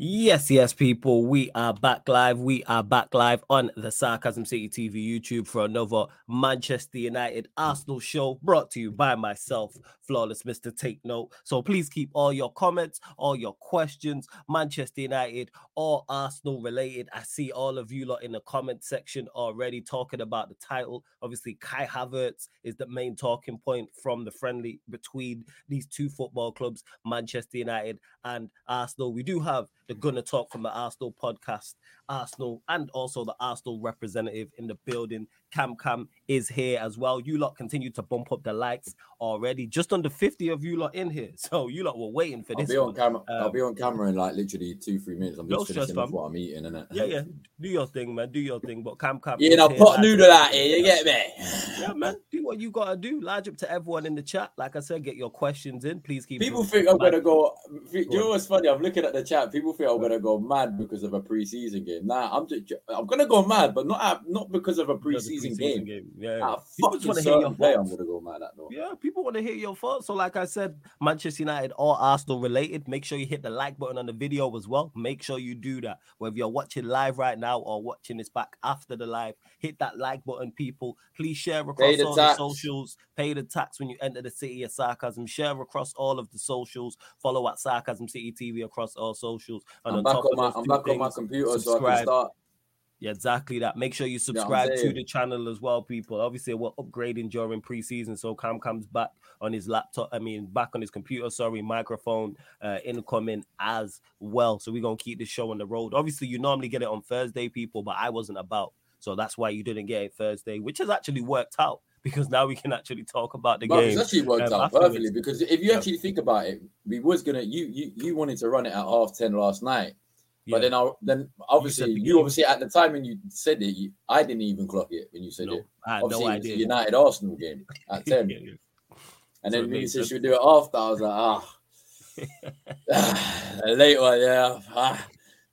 Yes, yes, people. We are back live. We are back live on the Sarcasm City TV YouTube for another Manchester United Arsenal show brought to you by myself, Flawless Mr. Take Note. So please keep all your comments, all your questions, Manchester United or Arsenal related. I see all of you lot in the comment section already talking about the title. Obviously, Kai Havertz is the main talking point from the friendly between these two football clubs, Manchester United and Arsenal. We do have the Gonna Talk from the Arsenal podcast, Arsenal, and also the Arsenal representative in the building. Cam Cam is here as well. You lot continue to bump up the likes already. Just under 50 of you lot in here. So you lot were waiting for I'll this. be on camera. I'll Um, be on camera in like literally two, three minutes. I'm just stress, finishing fam. what I'm eating, innit? Yeah, yeah. Do your thing, man. Do your thing. But Cam Cam. Yeah, is now pot noodle out here. You get me? Yeah, man. Do what you gotta do. Large up to everyone in the chat. Like I said, get your questions in. Please keep People think I'm gonna go. Do Go you know what's funny? I'm looking at the chat. People think I'm gonna go mad because of a preseason game. Nah, I'm just. I'm gonna go mad, but not at- not because of a preseason preseason game. Yeah. Ah, People wanna hear your day I'm thoughts. gonna go mad at though. Yeah, people want to hear your thoughts. So, like I said, Manchester United or Arsenal related, make sure you hit the like button on the video as well. Make sure you do that. Whether you're watching live right now or watching this back after the live, hit that like button, people. Please share across the all tax. the socials. Pay the tax when you enter the city of sarcasm. Share across all of the socials. Follow at Sarcasm City TV across all socials. And I'm on back top on of my. those I'm back on my things, computer so I can subscribe. Yeah, exactly that. Make sure you subscribe to the channel as well, people. Obviously, we're upgrading during preseason, so Cam comes back on his laptop. I mean, back on his computer. Sorry, microphone uh, incoming as well. So we're gonna keep the show on the road. Obviously, you normally get it on Thursday, people, but I wasn't about, so that's why you didn't get it Thursday, which has actually worked out because now we can actually talk about the game. it's actually worked um, out perfectly because if you Yeah. actually think about it, we was gonna you you you wanted to run it at half ten last night. Yeah. But then, I, then obviously, the you, obviously at the time when you said it, you, I didn't even clock it when you said no, it. I had Obviously, no it was the idea. United Arsenal game at ten, Yeah, yeah. and So then you said should we do it after, I was like, ah, a late one, yeah, ah,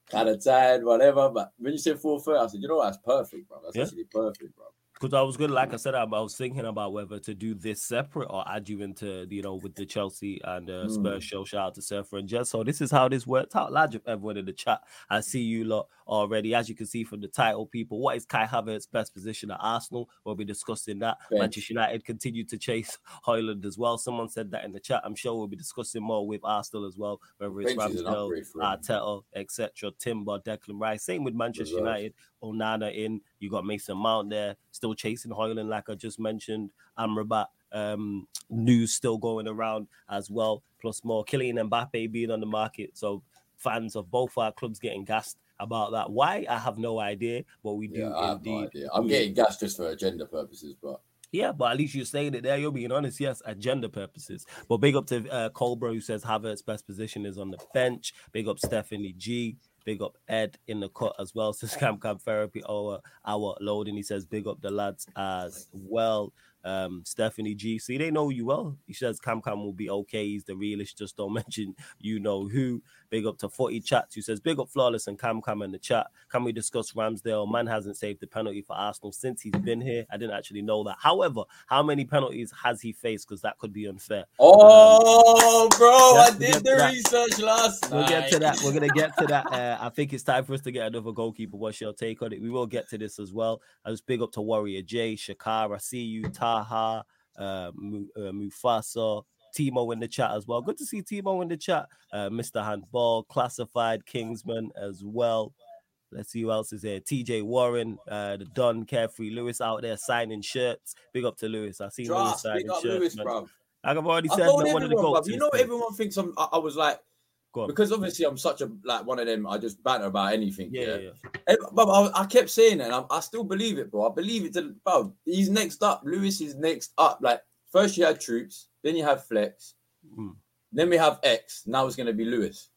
kind of tired, whatever. But when you said four thirty, I said, you know what, that's perfect, bro. That's actually perfect, bro. Because I was good, like I said, I I was thinking about whether to do this separate or add you into, you know, with the Chelsea and uh, Spurs Mm. show. Shout out to Surfer and Jess. So this is how this worked out. Large up everyone in the chat. I see you lot already. As you can see from the title, people, what is Kai Havertz's best position at Arsenal? We'll be discussing that. Manchester United continue to chase Hojlund as well. Someone said that in the chat. I'm sure we'll be discussing more with Arsenal as well, whether it's Bench is an Ramsdale. Arteta, etc. Timber, Declan Rice. Same with Manchester. United. Onana in. You got Mason Mount there, still chasing Hojlund, like I just mentioned. Amrabat um, news still going around as well. Plus more Kylian Mbappe being on the market. So fans of both our clubs getting gassed about that. Why? I have no idea, but we do Yeah, I have no idea. I'm getting gas just for agenda purposes, but Yeah, but at least you're saying it there. You're being honest. Yes, agenda purposes. But big up to uh, Colbro who says Havertz's best position is on the bench. Big up Stephanie G. Big up Ed in the cut as well. Says Cam Cam Therapy our our loading. He says big up the lads as well. Um, Stephanie G. See, they know you well. He says Cam Cam will be okay. He's the realist. Just don't mention you know who. Big up to 40 chats who says big up flawless and Cam Cam in the chat. Can we discuss Ramsdale? Man hasn't saved the penalty for Arsenal since he's been here. I didn't actually know that. However, how many penalties has he faced? Because that could be unfair. oh, bro, I did the that. research last We'll night. get to that. We're gonna get to that. Uh, I think it's time for us to get another goalkeeper. What's your take on it? We will get to this as well. I just big up to Warrior J, Shakara, see you, Taha, uh, Mu- uh, Mufasa, Timo in the chat as well. Good to see Timo in the chat. Uh, Mr. Handball, Classified, Kingsman as well. Let's see who else is here. TJ Warren, uh, the Don Carefree Lewis out there signing shirts. Big up to Lewis. I see Lewis signing big up shirts. Lewis, man. bro. Like I've already said, man, one of the. You know, everyone thinks I'm. I, I was like, Go on. because obviously I'm such a like one of them. I just banter about anything. Yeah, Yeah, yeah, But I, I kept saying it, and I, I still believe it, bro. I believe it. To, bro, he's next up. Lewis is next up. Like first you had troops, then you have flex, Mm. then we have X. Now it's gonna be Lewis.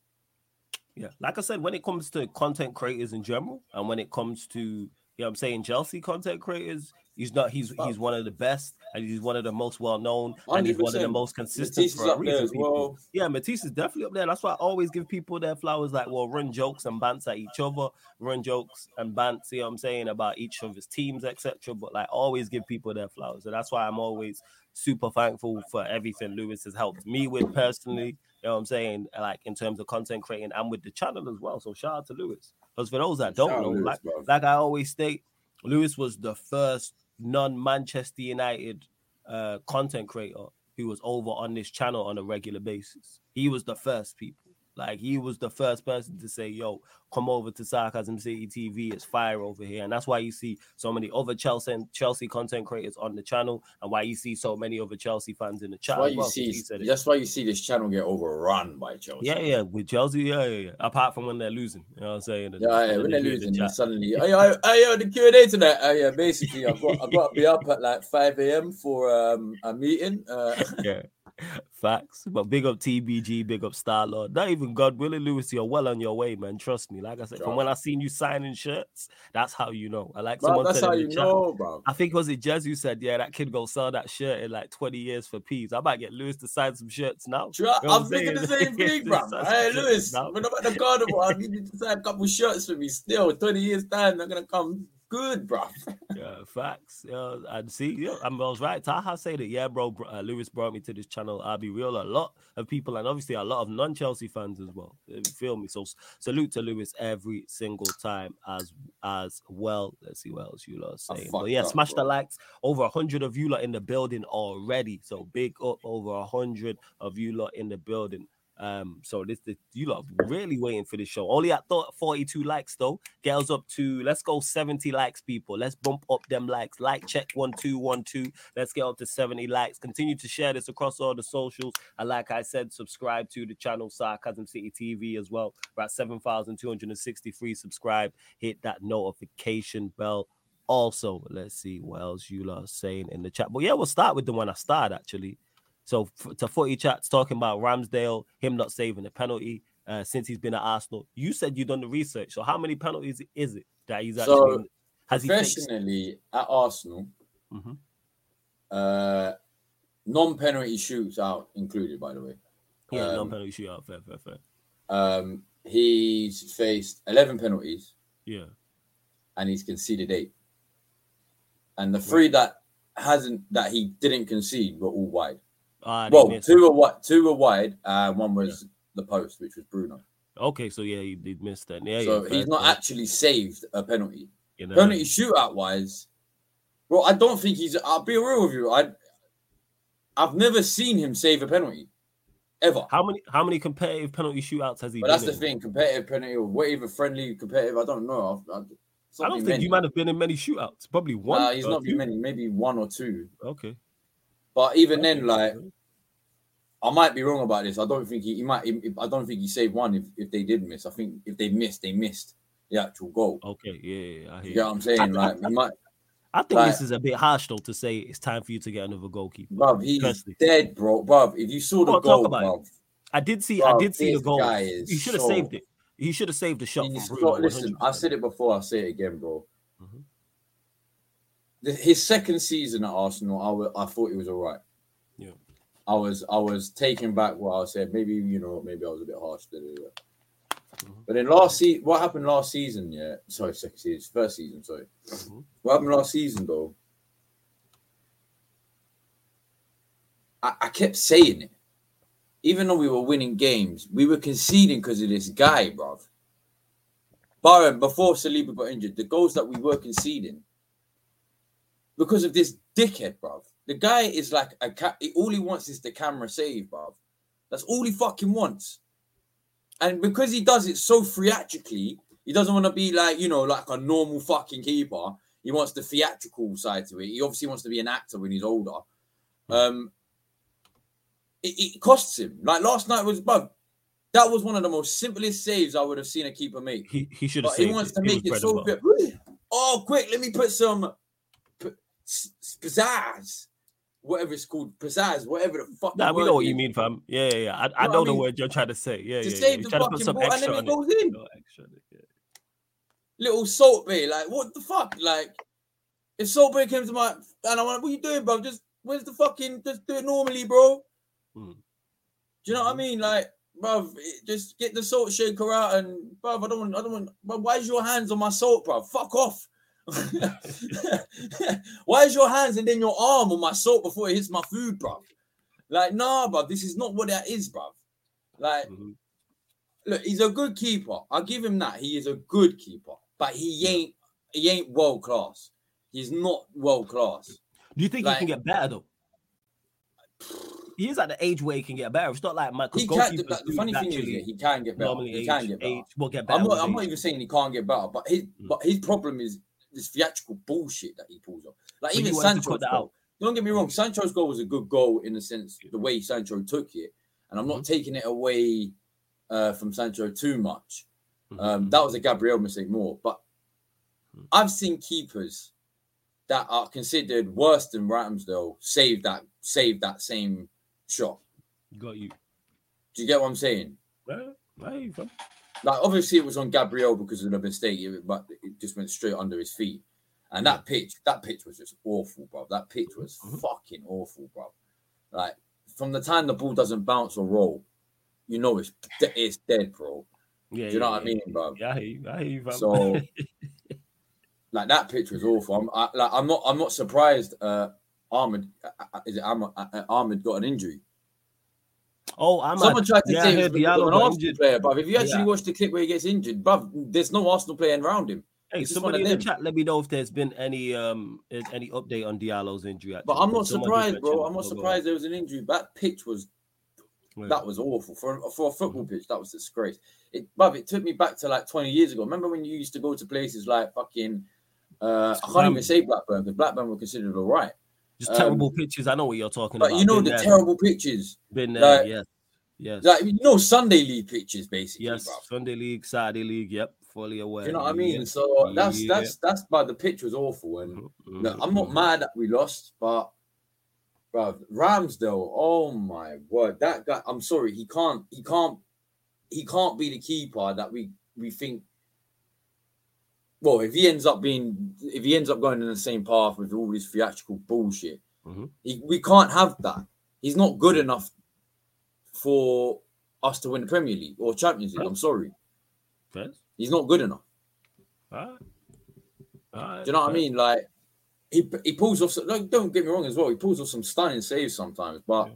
Yeah, like I said, when it comes to content creators in general, and when it comes to you know, what I'm saying Chelsea content creators, he's not. He's he's one of the best, and he's one of the most well known, and he's one of the most consistent Matisse for a reason. as well. Yeah, Matisse is definitely up there. That's why I always give people their flowers. Like, well, run jokes and bants at each other, run jokes and bants. You know what I'm saying about each of his teams, etc. But like, always give people their flowers, and that's why I'm always super thankful for everything Lewis has helped me with personally. You know what I'm saying? Like in terms of content creating and with the channel as well. So shout out to Lewis. Because for those that don't Shout know, Lewis, like, bro. like I always state, Lewis was the first non-Manchester United uh, content creator who was over on this channel on a regular basis. He was the first people. Like he was the first person to say, "Yo, come over to Sarcasm City TV. It's fire over here," and that's why you see so many other Chelsea Chelsea content creators on the channel, and why you see so many other Chelsea fans in the chat. That's why you well, 'cause see. he said it. That's why you see this channel get overrun by Chelsea. Yeah, yeah, with Chelsea, yeah, yeah, yeah. Apart from when they're losing, you know what I'm saying? And- Yeah, when they they're do the losing, suddenly, oh, yeah, the Q and A tonight. Oh, yeah, basically, I've got, I've got to be up at like five a.m. for um, a meeting. Uh, yeah. Facts. But big up TBG, big up Star Lord. Not even God willing, Lewis, you're well on your way, man. Trust me. Like I said, from when I seen you signing shirts, that's how you know. I like bro, someone that's how you chat. know, bro. I think was it Jez who said, Yeah, that kid gonna sell that shirt in like 20 years for peas. I might get Lewis to sign some shirts now. You know what I'm thinking the same thing, bro. Hey, Lewis, now. when I'm at the carnival, I need you to sign a couple shirts for me. Still, 20 years time, they're gonna come good, bro. Yeah, facts. Yeah, and see, yeah, I, mean, I was right. Taha said it. Yeah, bro. br- Uh, Lewis brought me to this channel. I'll be real. A lot of people, and obviously a lot of non-Chelsea fans as well. You feel me? So salute to Lewis every single time as as well. Let's see what else you lot are saying. But yeah, up, smash the likes. Over a hundred of you lot in the building already. So big up. Over a hundred of you lot in the building. Um, so this, this you lot really waiting for this show. Only at thought 42 likes though. Us up to let's go 70 likes, people. Let's bump up them likes. Like check one two one two. Let's get up to 70 likes. Continue to share this across all the socials. And like I said, subscribe to the channel Sarcasm City TV as well. We're at 7,263 subscribe. Hit that notification bell. Also, let's see what else you lot are saying in the chat. But yeah, we'll start with the one I started actually. So f- to footy chats talking about Ramsdale, him not saving the penalty uh, since he's been at Arsenal. You said you've done the research. So how many penalties is it that he's actually So, has he? Professionally, at Arsenal, Mhm. uh, non-penalty shoots out included, by the way. Yeah, um, non-penalty shootout. Fair, fair, fair. Um, he's faced 11 penalties Yeah. and he's conceded eight. And the three that hasn't that he didn't concede were all wide. They Well, two were wide, two were wide, and one was the post, which was Bruno. Okay, so yeah, he did miss that. Yeah, so yeah, he's not actually saved a penalty. You know, Penalty shootout wise, bro, I don't think he's. I'll be real with you. I, I've never seen him save a penalty, ever. How many how many competitive penalty shootouts has he But that's the thing, competitive penalty or whatever friendly competitive. I don't know. I've, I've, I don't think you might have been in many shootouts. Probably one. He's not been many. Maybe one or two. Okay. But even then, like I might be wrong about this. I don't think he, he might. He, I don't think he saved one. If, if they did miss, I think if they missed, they missed the actual goal. Okay, yeah, yeah, yeah, I hear You you. get what I'm saying? Like he might, I think like- this is a bit harsh though to say it's time for you to get another goalkeeper. bruv. He's Personally. dead, bro. Bruv, if you saw the Well, talk goal, about bruv, I did see, Bro, I did see the goal. guy is He should have so- saved it. He should have saved the shot from Bruno. got. Listen, I 100%. said it before. I'll say it again, bro. Mhm. The- his second season at Arsenal, I I thought he was all right. Yeah. I was I was taking back what I said. Maybe you know, maybe I was a bit harsh. da, da, da. Mhm. But then last season, what happened last season? Yeah, sorry, second season, first season. Sorry, Mhm. what happened last season though? I, I kept saying it, even though we were winning games, we were conceding because of this guy, bruv. Barring before Saliba got injured, the goals that we were conceding because of this dickhead, bruv. The guy is like a cat. All he wants is the camera save, bruv. That's all he fucking wants. And because he does it so theatrically, he doesn't want to be like, you know, like a normal fucking keeper. He wants the theatrical side to it. He obviously wants to be an actor when he's older. Um, it, it costs him. Like last night was, bruv, that was one of the most simplest saves I would have seen a keeper make. He he should have he wants it. to It make was it so quick. Oh, quick! Let me put some p- s- s- pizzazz, whatever it's called, pizzazz, whatever the fuck. Nah, we know what is. you mean, fam. Yeah, yeah, yeah. I, I know what I know the mean? word you're trying to say. Yeah, To yeah. yeah. save You're the trying to put fucking some ball, and extra then it goes in. Extra yeah. Little Salt Bae, like what the fuck? Like if Salt Bae came to my and I went, what you doing, bro? Just where's the fucking? Just do it normally, bro. Mm. Do you know what I Mhm. mean? Like, bro, just get the salt shaker out and, bro, I don't want, I don't want, bruv, why is your hands on my salt, bro? Fuck off. why is your hands and then your arm on my salt before it hits my food, bruv? Like, nah, bruv, this is not what that is, bruv. Like, Mhm. look, he's a good keeper. I'll give him that. He is a good keeper, but he ain't he ain't world class. He's not world class. Do you think Like- he can get better though? He is at the age where he can get better. It's not like He can. The, the funny thing is, yeah, he can get better. normally He age, can get better. age will get better. I'm not. I'm not even saying he can't get better, but his Mm. but his problem is this theatrical bullshit that he pulls off. Like So even you want to Sancho's goal. Don't get me wrong. Sancho's goal was a good goal in the sense the way Sancho took it, and I'm not Mm-hmm. taking it away uh, from Sancho too much. Mhm. Um, that was a Gabriel mistake more, but Mm. I've seen keepers that are considered worse than Ramsdale save that save that same shot. Got you. Do you get what I'm saying? Well, hey, fam. Like obviously it was on Gabriel because of the mistake, but it just went straight under his feet. And that pitch, that pitch was just awful, bro. That pitch was Mhm. fucking awful, bro. Like from the time the ball doesn't bounce or roll, you know it's de- it's dead, bro. Yeah, Do you know yeah, what I mean, bro? Yeah, I hear you. I hear you. So, like that pitch was awful. I'm I, like I'm not I'm not surprised. Uh, Ahmed uh, uh, is it Ahmed, uh, uh, Ahmed got an injury. Oh, I'm Someone tried to yeah, say it was because Diallo of an Arsenal injured. player, but if you actually Yeah. watch the clip where he gets injured, bruv, there's no Arsenal playing around him. Hey, It's somebody in the chat, let me know if there's been any um is- any update on Diallo's injury. Actually, But I'm not someone surprised, bro. I'm not it. Go, go, surprised there was an injury. That pitch was go. that was awful for for a football Mm-hmm. pitch. That was disgrace. It, bruv, it took me back to like 20 years ago. Remember when you used to go to places like fucking uh, I can't even say Blackburn because Blackburn were considered all right. Just um, terrible pitches. I know what you're talking about. you know Been the there, terrible pitches, Been there, like- yes, yes, like you know Sunday league pitches, basically, yes. bruv. Sunday league, Saturday league. Yep, fully aware. Do you know what I mean? Yeah. So that's Yeah. that's that's why the pitch was awful. And Mhm, look, I'm not mhm. mad that we lost, but bro, Ramsdale, oh my word, that guy. I'm sorry, he can't, he can't, he can't be the keeper that we we think. Well, if he ends up being, if he ends up going in the same path with all this theatrical bullshit, Mhm. he, we can't have that. He's not good enough for us to win the Premier League or Champions League. I'm sorry, Fair. he's not good enough. All right. All right, Do you know what I mean? Like he he pulls off. some- Like, don't get me wrong as well. He pulls off some stunning saves sometimes, but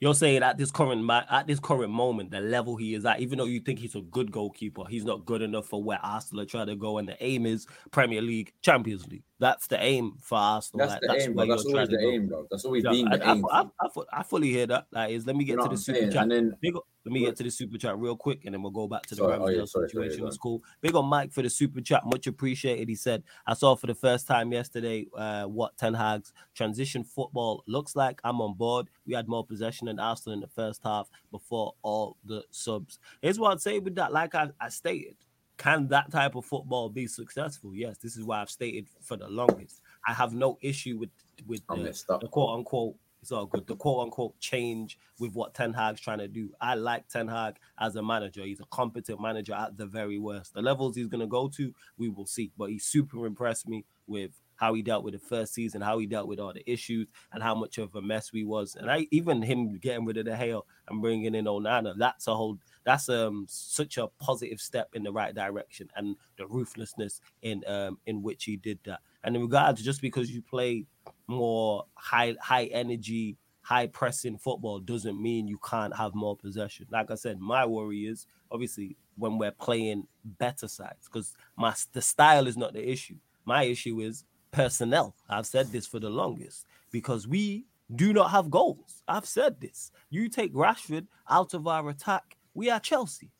You're saying at this current at this current moment, the level he is at, even though you think he's a good goalkeeper, he's not good enough for where Arsenal are trying to go. And the aim is Premier League, Champions League. That's the aim for Arsenal. that's Like, the aim, where bro. That's always the to aim, bro. That's always Yeah, been I, the I, aim. I, I, I fully hear that. That is, let me you get know to the super saying? chat. And then Big let me get to the super chat real quick, and then we'll go back to the Sorry, oh, yeah, sorry, sorry, situation. It's cool. Big on Mike for the super chat, much appreciated. He said, "I saw for the first time yesterday uh, what Ten Hag's transition football looks like. I'm on board. We had more possession than Arsenal in the first half before all the subs. Here's what I'd say with that. Like I, I stated, can that type of football be successful? Yes. This is why I've stated for the longest. I have no issue with with the, the quote unquote it's all good. The quote unquote change with what Ten Hag's trying to do. I like Ten Hag as a manager. He's a competent manager at the very worst. The levels he's gonna go to, we will see. But he super impressed me with how he dealt with the first season, how he dealt with all the issues, and how much of a mess we was. And I even him getting rid of De Gea and bringing in Onana. That's a whole. That's um such a positive step in the right direction, and the ruthlessness in um in which he did that. And in regards, just because you play more high high energy, high pressing football doesn't mean you can't have more possession. Like I said, my worry is obviously when we're playing better sides because my the style is not the issue. My issue is personnel. I've said this for the longest because we do not have goals. I've said this. You take Rashford out of our attack, we are Chelsea.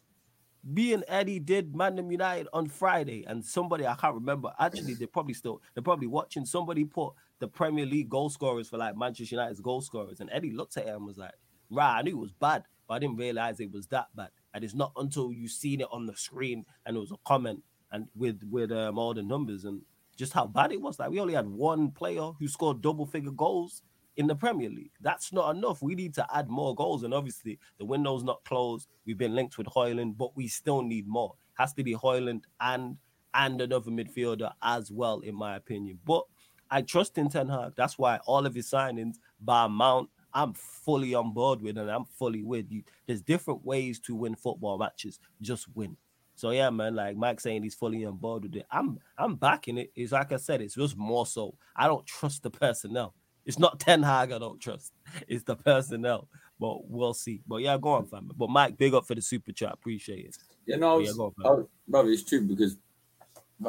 Me and Eddie did Mandem United on Friday, and somebody I can't remember. Actually, they're probably still they're probably watching. Somebody put the Premier League goal scorers for like Manchester United's goal scorers, and Eddie looked at it and was like, "Right, I knew it was bad, but I didn't realize it was that bad." And it's not until you seen it on the screen and it was a comment and with with um, all the numbers and just how bad it was. Like we only had one player who scored double figure goals in the Premier League. That's not enough. We need to add more goals. And obviously, the window's not closed. We've been linked with Hojlund, but we still need more. Has to be Hojlund and and another midfielder as well, in my opinion. But I trust in Ten Hag. That's why all of his signings, by Mount, I'm fully on board with, and I'm fully with you. There's different ways to win football matches. Just win. So yeah, man, like Mike saying he's fully on board with it. I'm I'm backing it. It's like I said, it's just more so. I don't trust the personnel. It's not Ten Hag I don't trust. It's the personnel. but we'll see. But yeah, go on, fam. But Mike, big up for the super chat. Appreciate it. Yeah, no, Yeah, was, go on, I, brother, it's true because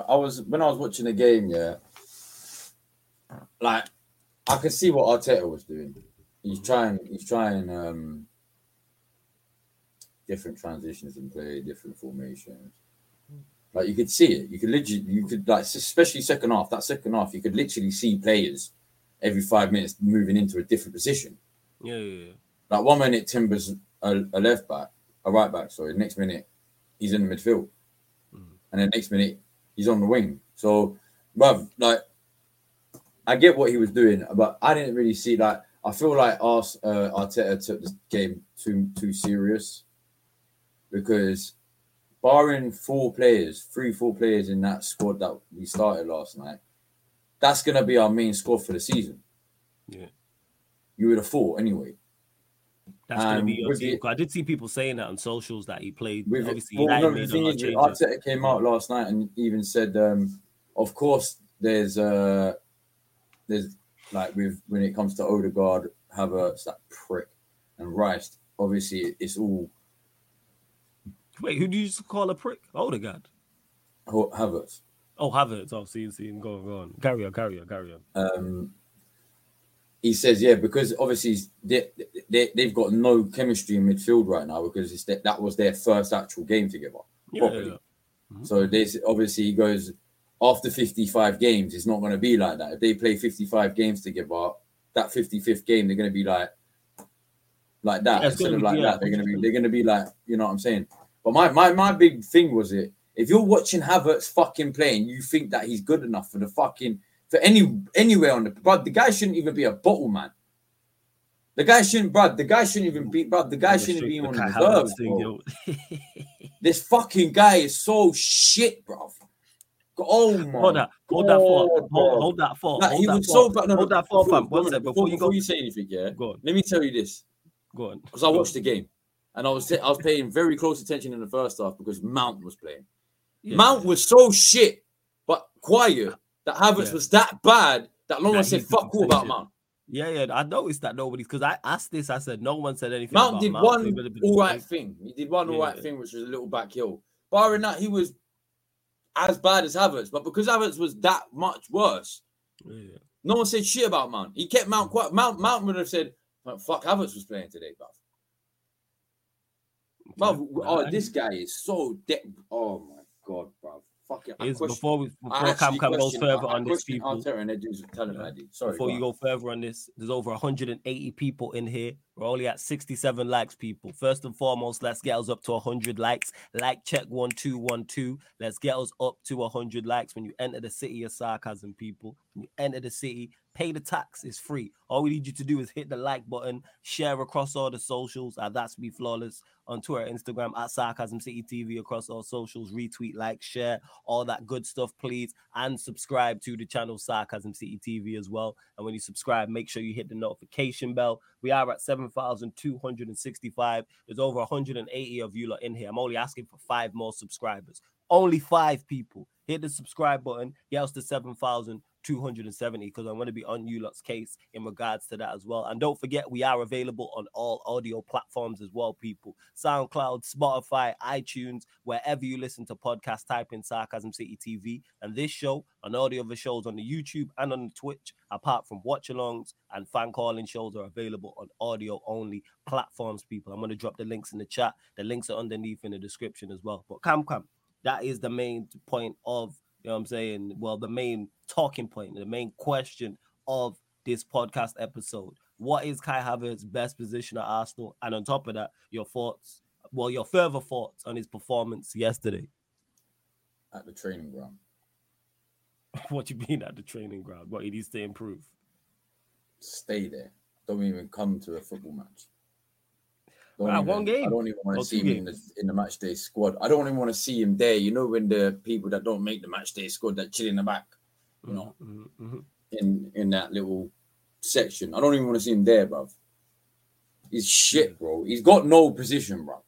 I was when I was watching the game, yeah, like I could see what Arteta was doing. He's trying, he's trying um different transitions in play, different formations. Like you could see it. You could literally, you could like, especially second half. That second half, you could literally see players every five minutes moving into a different position. Yeah, yeah, yeah. Like one minute, Timber's a, a left back, a right back. Sorry, next minute, he's in the midfield, Mhm. and then next minute, he's on the wing. So, bruv, like, I get what he was doing, but I didn't really see like. I feel like Ars, uh, Arteta took this game too too serious because, barring four players, three four players in that squad that we started last night, that's gonna be our main squad for the season. Yeah. You would have thought anyway. That's gonna Um, be your team. 'Cause I did see people saying that on socials that he played. With it, Obviously, well, United no, the thing is, of with changes. Arteta came out last night and even said, um, of course, there's uh, there's like with when it comes to Odegaard, Havertz, that prick, and Rice. Obviously, it's all Wait, who do you call a prick? Odegaard. Havertz. Oh, Havertz. Oh, see, see, go on, go on. Carry on, carry on, carry on. Um, he says, yeah, because obviously they, they they've got no chemistry in midfield right now because it's that, that was their first actual game together. Yeah, properly. yeah, Mhm. So this obviously he goes after 55 games, it's not going to be like that. If they play 55 games together, that 55th game, they're going to be like like that Yeah, instead of like yeah, that. They're going to be they're going to be like you know what I'm saying. But my my my big thing was it if you're watching Havertz fucking playing, you think that he's good enough for the fucking for any anywhere on the but the guy shouldn't even be a bottle man. The guy shouldn't, bro. The guy shouldn't even be, bro. The guy shouldn't be on reserves, thing, bro. This fucking guy is so shit, bro. Oh my hold that, hold that thought, God, hold, hold that thought, Like, hold that so bad. No, hold that thought, before- fam. One before- sec, before you go, before you say anything, yeah. go on, Let me tell you this, go on. because I watched the game, and I was I was paying very close attention in the first half because Mount was playing. Yeah. Mount was so shit, but quiet that Havertz Yeah. was that bad that no one said fuck all about. Mount. Yeah, yeah, I noticed that nobody's because I asked this. I said no one said anything. Mount did Mount. one He would have been- all right thing. He did one all right Yeah. thing, which was a little back hill. Barring that, he was as bad as Havertz, but because Havertz was that much worse, no one said shit about Mount. He kept Mount quiet. Mount Mount would have said, "Fuck, "Fuck, Havertz was playing today, bruv." Bruv, oh, this guy is so dead. Oh my god, bruv. Fuck it. Is question- before we before Cam Cam goes further I- I on this, people. And Yeah. Sorry. Before you go further on this, there's over 180 people in here. We're only at 67 likes, people. First and foremost, let's get us up to 100 likes. Like check one two one two. Let's get us up to 100 likes. When you enter the city of sarcasm, people, when you enter the city, pay the tax. It's free. All we need you to do is hit the like button, share across all the socials. At That's Me Flawless on Twitter, Instagram, at Sarcasm City TV across all socials. Retweet, like, share, all that good stuff, please. And subscribe to the channel Sarcasm City TV as well. And when you subscribe, make sure you hit the notification bell. We are at 7,265. There's over 180 of you lot in here. I'm only asking for five more subscribers. Only five people. Hit the subscribe button. Get us to 7,270 because I'm going to be on you lot's case in regards to that as well. And don't forget, we are available on all audio platforms as well, people. SoundCloud, Spotify, iTunes, wherever you listen to podcasts, type in Sarcasm City TV. And this show and all the other shows on the YouTube and on the Twitch, apart from watch alongs and fan calling shows, are available on audio only platforms, people. I'm going to drop the links in the chat. The links are underneath in the description as well. But Cam Cam, that is the main point of, you know what I'm saying? Well, the main talking point, the main question of this podcast episode. What is Kai Havertz's best position at Arsenal? And on top of that, your thoughts, well, your further thoughts on his performance yesterday. at the training ground. what you mean at the training ground? What he needs to improve? Stay there. Don't even come to a football match. Don't even- one game. I don't even want to see him in the, in the match day squad. I don't even want to see him there. You know, when the people that don't make the match day squad that chill in the back, you know, Mhm, mhm. in in that little section. I don't even want to see him there, bruv. He's shit, bro. He's got no position, bro.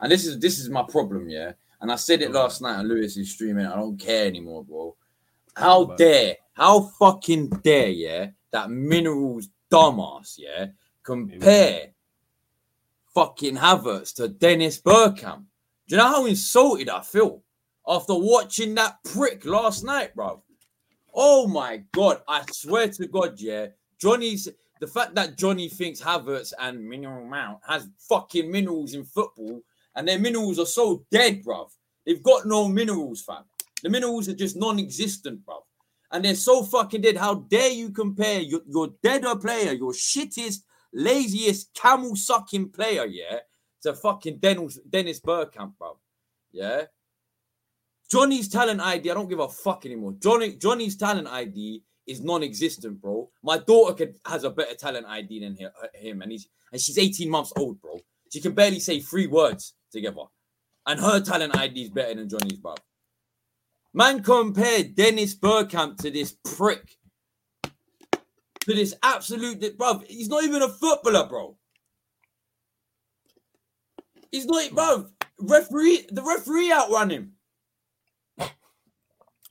And this is this is my problem, yeah. And I said it last night on Lewis is streaming. I don't care anymore, bro. How dare, how fucking dare, yeah, that minerals dumbass, yeah, compare fucking Havertz to Dennis Bergkamp. Do you know how insulted I feel after watching that prick last night, bro? Oh my god! I swear to God, yeah, Johnny's the fact that Johnny thinks Havertz and Mineral Mount has fucking minerals in football, and their minerals are so dead, bruv. They've got no minerals, fam. The minerals are just non-existent, bruv. And they're so fucking dead. How dare you compare your, your deader player, your shittest, laziest, camel sucking player, yeah, to fucking Dennis, Dennis Bergkamp, bro. Yeah. Johnny's talent ID, I don't give a fuck anymore. Johnny Johnny's talent ID is non-existent, bro. My daughter could, has a better talent ID than him, and he's and she's 18 months old, bro. She can barely say three words together, and her talent ID is better than Johnny's, bro. Man compared Dennis Bergkamp to this prick, to this absolute, bro. He's not even a footballer, bro. He's not, bro. Referee, the referee outrun him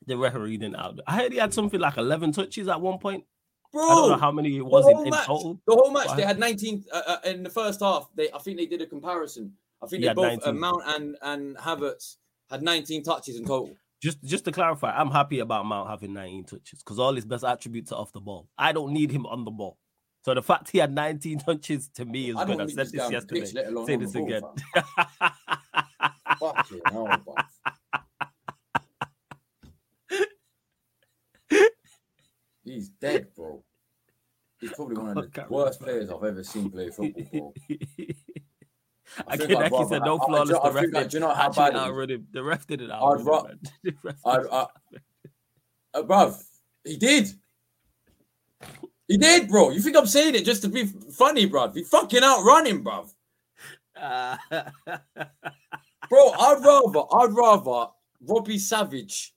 the referee didn't out. I heard he had something like 11 touches at one point. Bro, I don't know how many it was in, in, total. The whole match, they had 19 uh, uh, in the first half. They, I think they did a comparison. I think they both uh, Mount and and Havertz had 19 touches in total. Just just to clarify, I'm happy about Mount having 19 touches because all his best attributes are off the ball. I don't need him on the ball. So the fact he had 19 touches to me is I good. I said this yesterday. Pitch, Say this again. Hell, He's dead, bro. He's probably one of the worst players I've ever seen play football, bro. I, I like he said no flawless. I, I, the ref like, do you know how bad outrun. The ref did it out. I'd, I'd, uh, bruv, he did. He did, bro. You think I'm saying it just to be funny, bruv? He fucking outrun him, bruv. bro, I'd rather, I'd rather Robbie Savage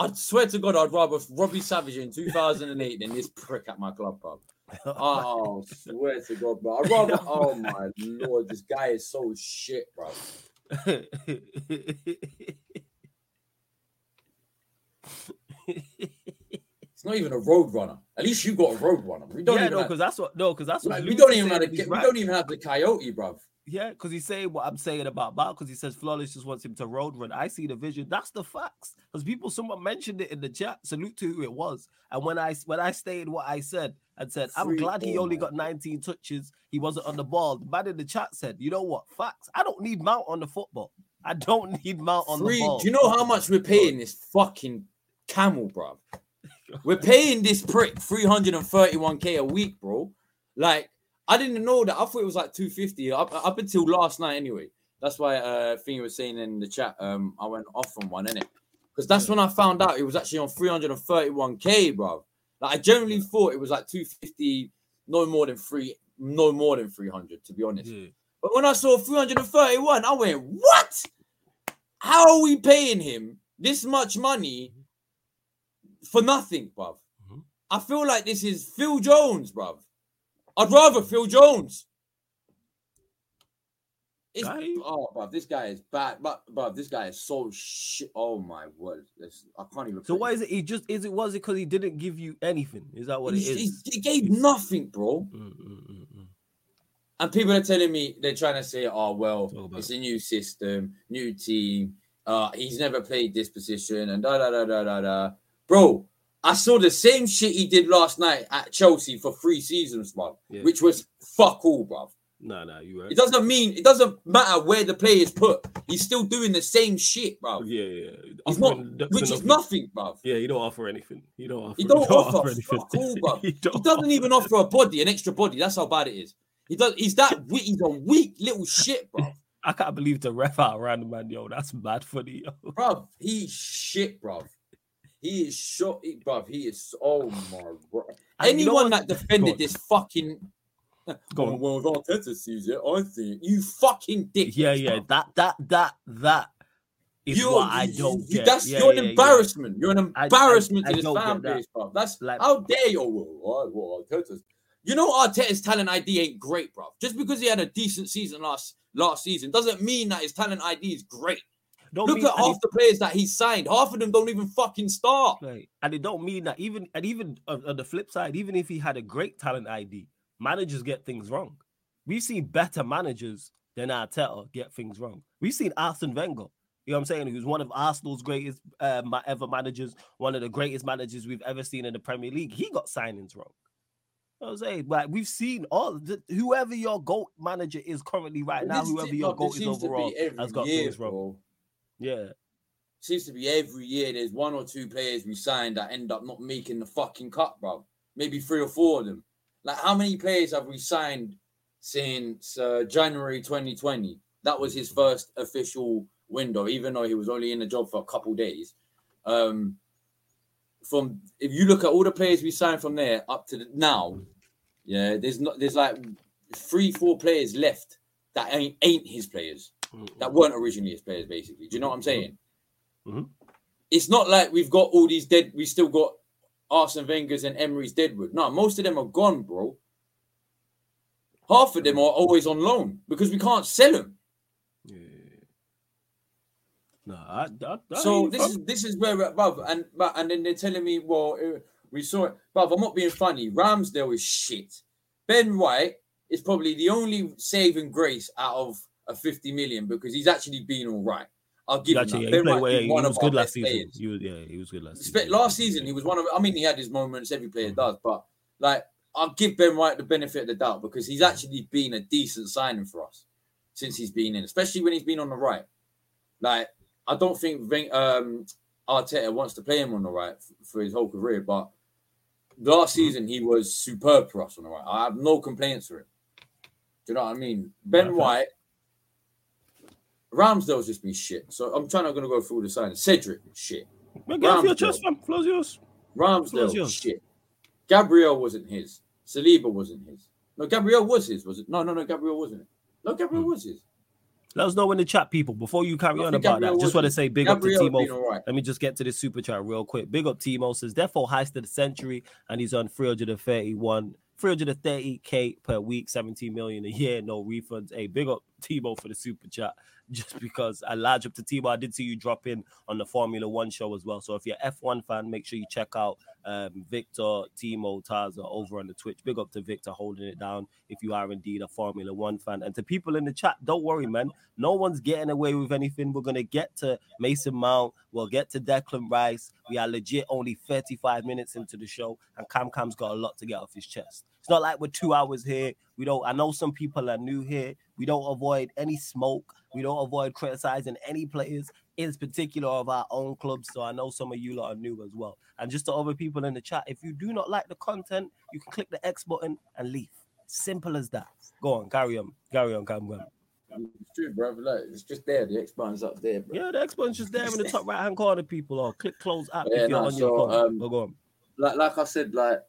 I swear to God, I'd rather Robbie Savage in 2008 than this prick at my club, bro. Oh, swear to God, bro. I'd rather, oh my lord, this guy is so shit, bro. It's not even a road runner. At least you got a road runner. We don't yeah, no, because that's what no, because that's what like, we don't even have the, we right. don't even have the coyote, bro. Yeah, because he's saying what I'm saying about Bob, because he says Flawless just wants him to road run. I see the vision. That's the facts. Because people, someone mentioned it in the chat. Salute to who it was. And when I when I stated what I said and said, I'm glad he only got 19 touches, he wasn't on the ball. The man in the chat said, you know what? Facts. I don't need Mount on the football. I don't need Mount on Free. the ball. Do you know how much we're paying this fucking camel, bro? We're paying this prick 331k a week, bro. Like I didn't know that. I thought it was like 250 up, up until last night anyway. That's why uh thing was saying in the chat. Um, I went off on one, innit? Because that's when I found out it was actually on 331k, bro. Like I generally thought it was like 250, no more than three, no more than 300, to be honest. Yeah. But when I saw 331, I went, what? How are we paying him this much money for nothing, bruv? Mm-hmm. I feel like this is Phil Jones, bruv. I'd rather Phil Jones. It's, oh, but this guy is bad. But but this guy is so shit. Oh my word! This, I can't even. So why is it? He just is it? Was it because he didn't give you anything? Is that what he, it is? He, he gave nothing, bro. Mm, mm, mm, mm, and people are telling me they're trying to say, "Oh well, it's a new system, new team. Uh, he's never played this position, and da da da da da da." Bro, I saw the same shit he did last night at Chelsea for three seasons, bro, yeah. which was fuck all, bro. No, no, you right. It doesn't mean it doesn't matter where the player is put. He's still doing the same shit, bro. Yeah, yeah. He's not, which is nothing, bro. Yeah, he don't offer anything. He don't offer. He don't, don't offer, offer anything. Fuck all, bro. he, he doesn't even offer a body, an extra body. That's how bad it is. He does. He's that weak. He's a weak little shit, bro. I can't believe the ref out around man, yo. That's bad funny, yo. Bro, he's shit, bro. He is shot, bro. He is. Oh my god! Anyone that defended this fucking. Go on. Well, if Arteta sees it, I think you fucking dick. Yeah, yeah. That, that, that, that is you're, what I don't get. That's yeah, you're yeah, an embarrassment. Yeah. You're an embarrassment I, I, to this fan base, bro. That's like, how dare you? Well, well, Arteta's. You know Arteta's talent ID ain't great, bro. Just because he had a decent season last last season doesn't mean that his talent ID is great. Don't Look at half the players that he signed. Half of them don't even fucking start. Right. And it don't mean that even and even on, on, the flip side, even if he had a great talent ID, managers get things wrong. We've seen better managers than Arteta get things wrong. We've seen Arsene Wenger. You know what I'm saying? Who's one of Arsenal's greatest uh, ever managers, one of the greatest managers we've ever seen in the Premier League. He got signings wrong. You know what I'm saying, but we've seen all the, whoever your GOAT manager is currently right now, whoever your GOAT is overall has got year, things wrong. Bro. Yeah. Seems to be every year there's one or two players we signed that end up not making the fucking cut, bro. Maybe three or four of them. Like, how many players have we signed since uh, January 2020? That was his first official window, even though he was only in the job for a couple days. Um, from if you look at all the players we signed from there up to the, now, yeah, there's not there's like three, four players left that ain't ain't his players that weren't originally his players. Basically, do you know what I'm saying? Mm-hmm. It's not like we've got all these dead. We still got Arsene Wenger's and Emery's deadwood. No, most of them are gone, bro. Half of them are always on loan because we can't sell them. Yeah. No, I, I, I so this is this is where we're above, and but and then they're telling me, well, uh, we saw it, but I'm not being funny. Ramsdale is shit. Ben White is probably the only saving grace out of a 50 million because he's actually been all right. I'll give actually, him that. Yeah, ben White, he was good last season. He was, yeah, he was good last season. Last season, he was one of. I mean, he had his moments. Every player mm-hmm. does, but like, I'll give Ben White the benefit of the doubt because he's actually been a decent signing for us since he's been in, especially when he's been on the right. Like, I don't think um, Arteta wants to play him on the right for his whole career, but last mm-hmm. season he was superb for us on the right. I have no complaints for him. Do you know what I mean? Ben White, Ramsdale's just been shit. So I'm trying not going to go through the signs. Cedric, shit. get off your chest, fam. Flows yours. Ramsdale, yours. shit. Gabriel wasn't his. Saliba wasn't his. No, Gabriel was his, was it? No, no, no, Gabriel wasn't it. No, Gabriel hmm. was his. Let us know in the chat, people. Before you carry on about Gabriel that, just want to say big Gabriel up to Timo. Right. Let me just get to this super chat real quick. Big up Timo says, therefore, heist of the century, and he's on 331 330k per week, 17 million a year, no refunds. Hey, big up Timo for the super chat. Just because I large up to Timo, I did see you drop in on the Formula One show as well. So if you're F1 fan, make sure you check out um, Victor, Timo, Taza over on the Twitch. Big up to Victor holding it down if you are indeed a Formula One fan. And to people in the chat, don't worry, man. No one's getting away with anything. We're gonna get to Mason Mount. We'll get to Declan Rice. We are legit only 35 minutes into the show, and Cam Cam's got a lot to get off his chest. Not like we're two hours here. We don't. I know some people are new here. We don't avoid any smoke. We don't avoid criticizing any players, in particular of our own clubs. So I know some of you lot are new as well. And just to other people in the chat, if you do not like the content, you can click the X button and leave. Simple as that. Go on, carry on, carry on, carry on. It's true, bro. Look, it's just there. The X button's up there. Bro. Yeah, the X button's just there in the top right hand corner, people. Or click close app yeah, if you're on so, your phone. Um, go on. Like, like I said, like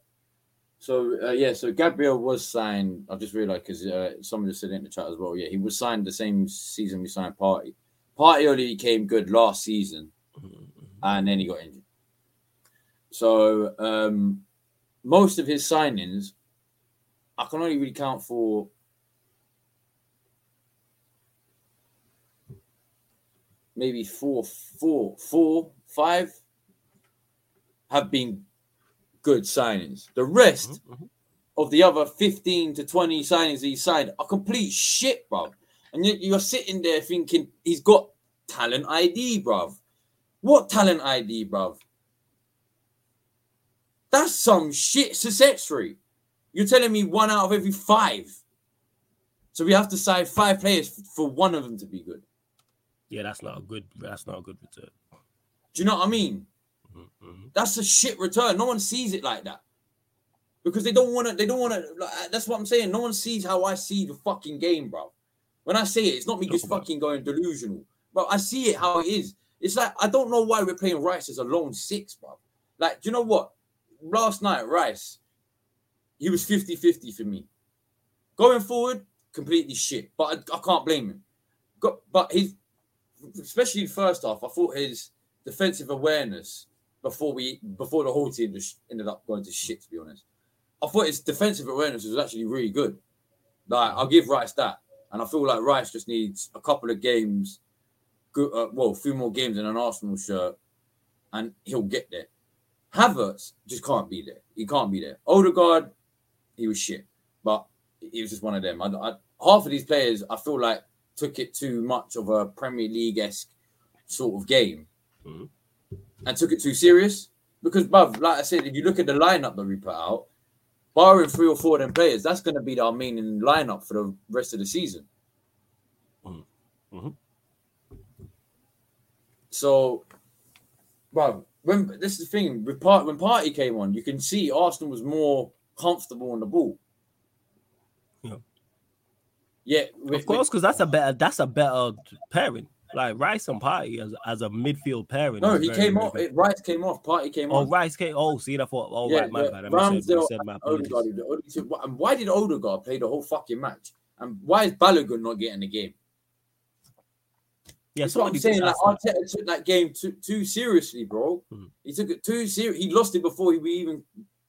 so uh, yeah, so Gabriel was signed. I just realized because uh, someone just said in the chat as well. Yeah, he was signed the same season we signed Partey. Partey only came good last season, mm-hmm. and then he got injured. So um, most of his signings, I can only really count for maybe four, four, four, five have been good signings. The rest mm-hmm, mm-hmm. of the other 15 to 20 signings he signed are complete shit, bro. And you're sitting there thinking he's got talent ID, bro. What talent ID, bro? That's some shit success rate. You're telling me one out of every five. So we have to sign five players for one of them to be good. Yeah, that's not a good. That's not a good return. Do you know what I mean? Mm-hmm. That's a shit return. No one sees it like that because they don't want to. They don't want to. Like, that's what I'm saying. No one sees how I see the fucking game, bro. When I say it, it's not me just fucking going delusional, bro. I see it how it is. It's like I don't know why we're playing Rice as a lone six, bro. Like, do you know what? Last night, Rice, he was 50-50 for me. Going forward, completely shit. But I, I can't blame him. Got, but his, especially first half, I thought his defensive awareness before we before the whole team just ended up going to shit. To be honest, I thought his defensive awareness was actually really good. Like I'll give Rice that, and I feel like Rice just needs a couple of games, good, uh, well, a few more games in an Arsenal shirt, and he'll get there. Havertz just can't be there. He can't be there. Odegaard, he was shit, but he was just one of them. I, I, half of these players, I feel like took it too much of a Premier League esque sort of game Mhm. And took it too serious. Because, bruv, like I said, if you look at the lineup that we put out, barring three or four of them players, that's going to be our main lineup for the rest of the season. Mhm. Mhm. So, bruv, when this is the thing with part when Partey came on, you can see Arsenal was more comfortable on the ball. Yeah. Yeah, with- Of course, because that's a better that's a better pairing. Like Rice and Partey as, as a midfield pairing. No, he came off. It, Rice came off. Partey came off. Oh. Rice came. Oh, see, I thought. Oh, Yeah, right, my bad. I Ramsdale said my Odegaard, apologies. the only two- and why did Odegaard play the whole fucking match? And why is Balogun not getting the game? Yeah, That's what I'm saying. Like that. Arteta took that game too too seriously, bro. Mhm. He took it too serious. He lost it before he even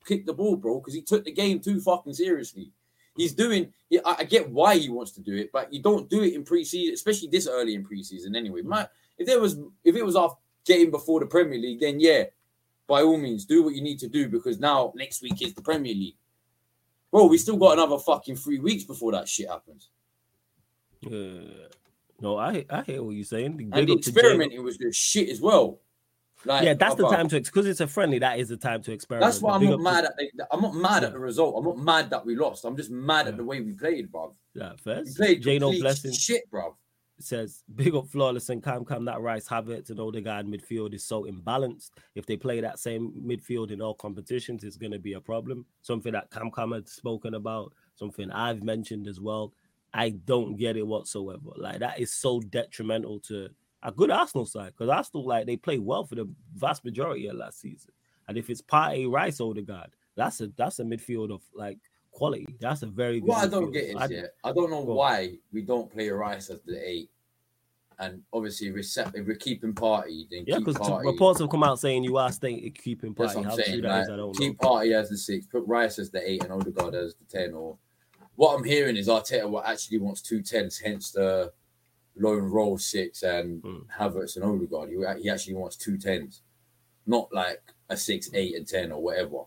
kicked the ball, bro, because he took the game too fucking seriously. He's doing. Yeah, I, I get why he wants to do it, but you don't do it in preseason, especially this early in preseason. Anyway, my if there was if it was off game before the Premier League, then yeah, by all means, do what you need to do because now next week is the Premier League. Bro, we still got another fucking three weeks before that shit happens. Yeah. No, I I hear what you're saying. Big And the experimenting was good shit as well. Like, Yeah, that's the time to because it's a friendly. That is the time to experiment. That's why I'm not mad at. The, I'm not mad Yeah. at the result. I'm not mad that we lost. I'm just mad at the way we played, bro. Yeah, We first. played Jano blessing shit, bro. says big up flawless and Cam Cam that Rice Havertz and Odegaard midfield is so imbalanced. If they play that same midfield in all competitions, it's going to be a problem. Something that Cam Cam had spoken about, something I've mentioned as well. I don't get it whatsoever. Like that is so detrimental to a good Arsenal side because Arsenal like they play well for the vast majority of last season. And if it's Partey, Rice, Odegaard, that's a that's a midfield of like quality. That's a very good. What I don't get is, I- yeah, I don't know why we don't play Rice as the eight, and obviously we're, set, we're keeping Partey, then Yeah, because reports have come out saying you are staying keeping That's Partey. what I'm How saying. is, like, I don't know. Partey as the six, put Rice as the eight, and Odegaard as the ten. Or what I'm hearing is Arteta what actually wants two tens, hence the lone roll six and Hmm. Havertz and Odegaard. He, he actually wants two tens, not like a six, eight, and ten or whatever.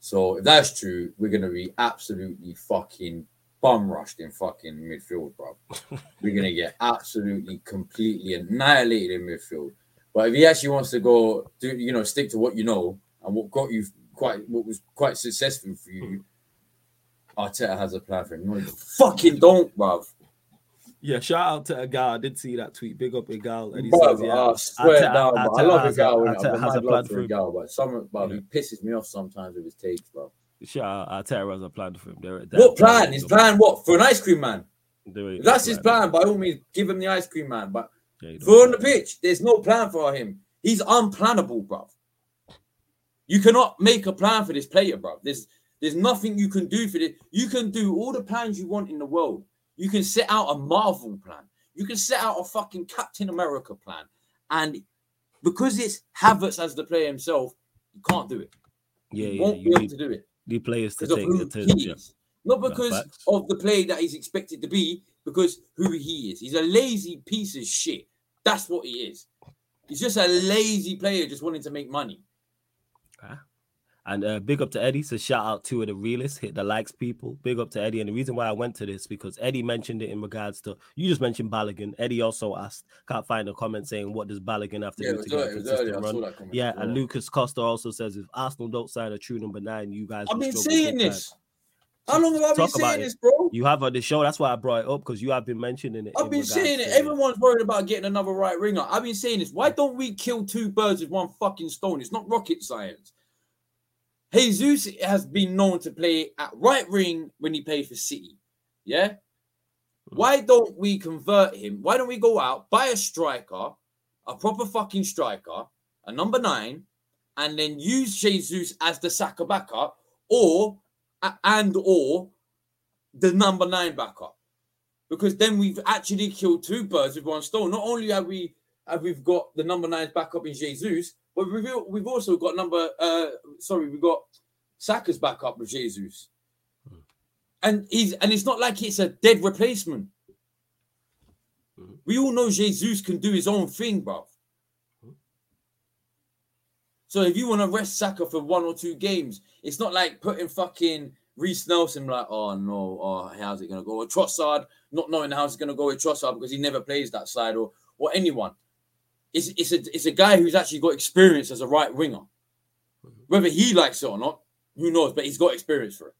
So if that's true, we're gonna be absolutely fucking bum rushed in fucking midfield, bro. we're gonna get absolutely completely annihilated in midfield. But if he actually wants to go, do you know, stick to what you know and what got you quite, what was quite successful for you, Arteta has a plan for him. No, you fucking don't, bruv. Yeah, shout out to Agal. I did see that tweet. Big up Agal. And he Bruv, says, yeah, I swear Arteta- down, bro. I love has a guy. a- when Arteta I'm has a plan love for for a guy, but some, bruv, Yeah. he pisses me off sometimes with his takes, bro. shout out Arteta has a plan for him. They're, What plan? His plan, what? For an ice cream man. They're- If that's his plan, by all means, give him the ice cream man. But Yeah, for on the pitch, there's no plan for him. He's unplannable, bro. You cannot make a plan for this player, bro. There's there's nothing you can do for this. You can do all the plans you want in the world. You can set out a Marvel plan. You can set out a fucking Captain America plan. And because it's Havertz as the player himself, you can't do it. Yeah, you yeah. won't You be able to do it the players to take the to, he yeah. is. Not because of the player that he's expected to be, because who he is. He's a lazy piece of shit. That's what he is. He's just a lazy player just wanting to make money. And uh, big up to Eddie. So shout out to the realists, hit the likes people. Big up to Eddie. And the reason why I went to this because Eddie mentioned it in regards to you just mentioned Balogun. Eddie also asked, can't find a comment saying what does Balogun have to Yeah, do to get a early, it was consistent run. Yeah, and well. Lucas Costa also says if Arsenal don't sign a true number nine, you guys. I've been time. this. How long have I been saying this, bro? You have on the show. That's why I brought it up because you have been mentioning it. I've been saying it. Everyone's worried about getting another right ringer. I've been saying this. Why don't we kill two birds with one fucking stone? It's not rocket science. Jesus has been known to play at right wing when he played for City. Yeah. Hmm. Why don't we convert him? Why don't we go out, buy a striker, a proper fucking striker, a number nine, and then use Jesus as the Saka backup, or and or the number nine backup? Because then we've actually killed two birds with one stone. Not only have we have we've got the number nine backup in Jesus, but we've we've also got number uh sorry, we've got Saka's backup with Jesus. And he's and it's not like it's a dead replacement. Mhm. We all know Jesus can do his own thing, bro. So if you want to rest Saka for one or two games, it's not like putting fucking Reiss Nelson, like, oh no, oh how's it gonna go? Or Trossard, not knowing how it's gonna go with Trossard because he never plays that side, or or anyone. It's it's a it's a guy who's actually got experience as a right winger. Whether he likes it or not, who knows? But he's got experience for it.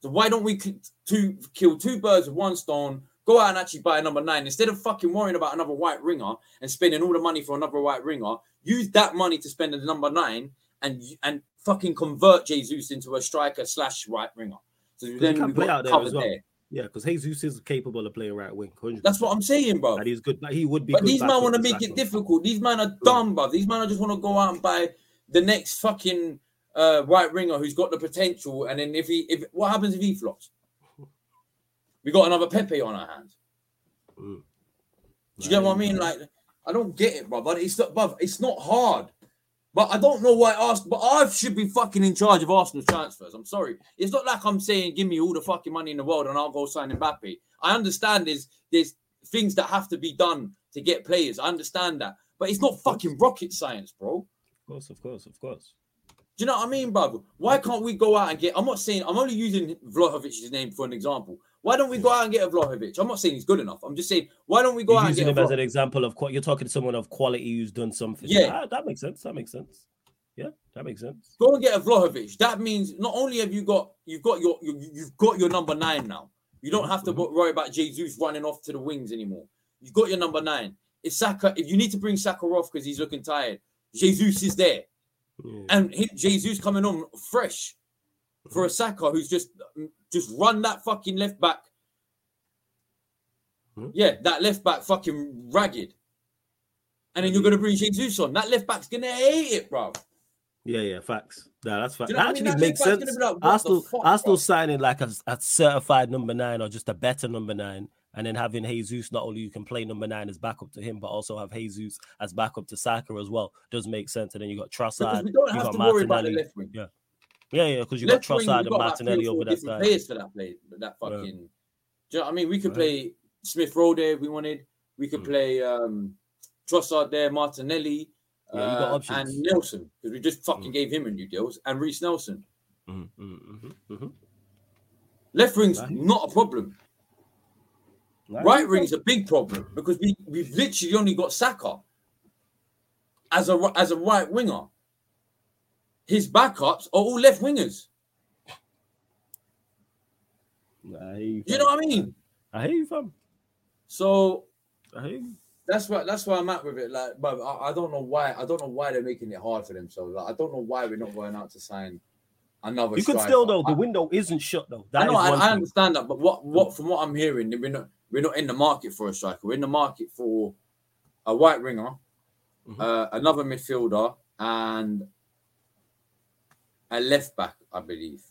So why don't we two kill two birds with one stone? Go out and actually buy a number nine instead of fucking worrying about another white ringer and spending all the money for another white ringer. Use that money to spend a number nine and and fucking convert Jesus into a striker slash right ringer. So then we've got covered as well. there. Yeah, because Jesus is capable of playing right wing. 100%. That's what I'm saying, bro. And he's good. He would be. But these men want to make it difficult. These men are dumb, bro. These men just want to go out and buy the next fucking uh, right ringer who's got the potential. And then if he, if what happens if he flops? We got another Pepe on our hands. Mm. Do you get what I mean? Like, I don't get it, bro. But it's not, bro, it's not hard. But I don't know why Arsenal. But I should be fucking in charge of Arsenal transfers. I'm sorry. It's not like I'm saying give me all the fucking money in the world and I'll go sign Mbappe. I understand there's there's things that have to be done to get players. I understand that, but it's not fucking rocket science, bro. Of course, of course, of course. Do you know what I mean, brother? Why can't we go out and get? I'm not saying I'm only using Vlahovic's name for an example. Why don't we go out and get a Vlahovic? I'm not saying he's good enough. I'm just saying why don't we go You're out and using get a him as an example of you're talking to someone of quality who's done something. Yeah. Ah, that makes sense. That makes sense. Yeah, that makes sense. Go and get a Vlahovic. That means not only have you got you've got your you, you've got your number nine now. You don't have to Mhm. worry about Jesus running off to the wings anymore. You've got your number nine. If Saka, if you need to bring Saka off because he's looking tired, Jesus is there, Yeah. and he, Jesus coming on fresh for a Saka who's just just run that fucking left back. Mhm. Yeah, that left back fucking ragged. And then you're gonna bring Jesus on. That left back's gonna hate it, bro. Yeah, yeah, facts. Nah, that's fact. You know That I mean? actually That makes sense. like, Arsenal, fuck, Arsenal bro? signing like a, a certified number nine or just a better number nine, and then having Jesus not only you can play number nine as backup to him, but also have Jesus as backup to Saka as well. Does make sense. And then you got Trossard, you got to worry about the Martinelli. left wing. Yeah, yeah, because you got Trossard and Martinelli over that side. players for that play. That Yeah. fucking. Do you know what I mean? We could Right. play Smith Rowe there if we wanted. We could Mm. play um Trossard there, Martinelli, Yeah, you got uh, options. and Nelson because we just fucking Mm. gave him a new deal and Reiss Nelson. Mhm, mhm, mhm, mhm. Left wing's Right. not a problem. Right. Right wing's a big problem because we we've literally only got Saka as a as a right winger. His backups are all left wingers. I you, You know what I mean? I hear you, fam. So I you. that's what that's where I'm at with it. Like, but I, I don't know why. I don't know why they're making it hard for themselves. Like, I don't know why we're not going out to sign another. You could still though. The window isn't shut though. I know. I, I understand that, but what what from what I'm hearing, we're not we're not in the market for a striker. We're in the market for a white ringer, Mhm. uh, another midfielder, and a left back, I believe.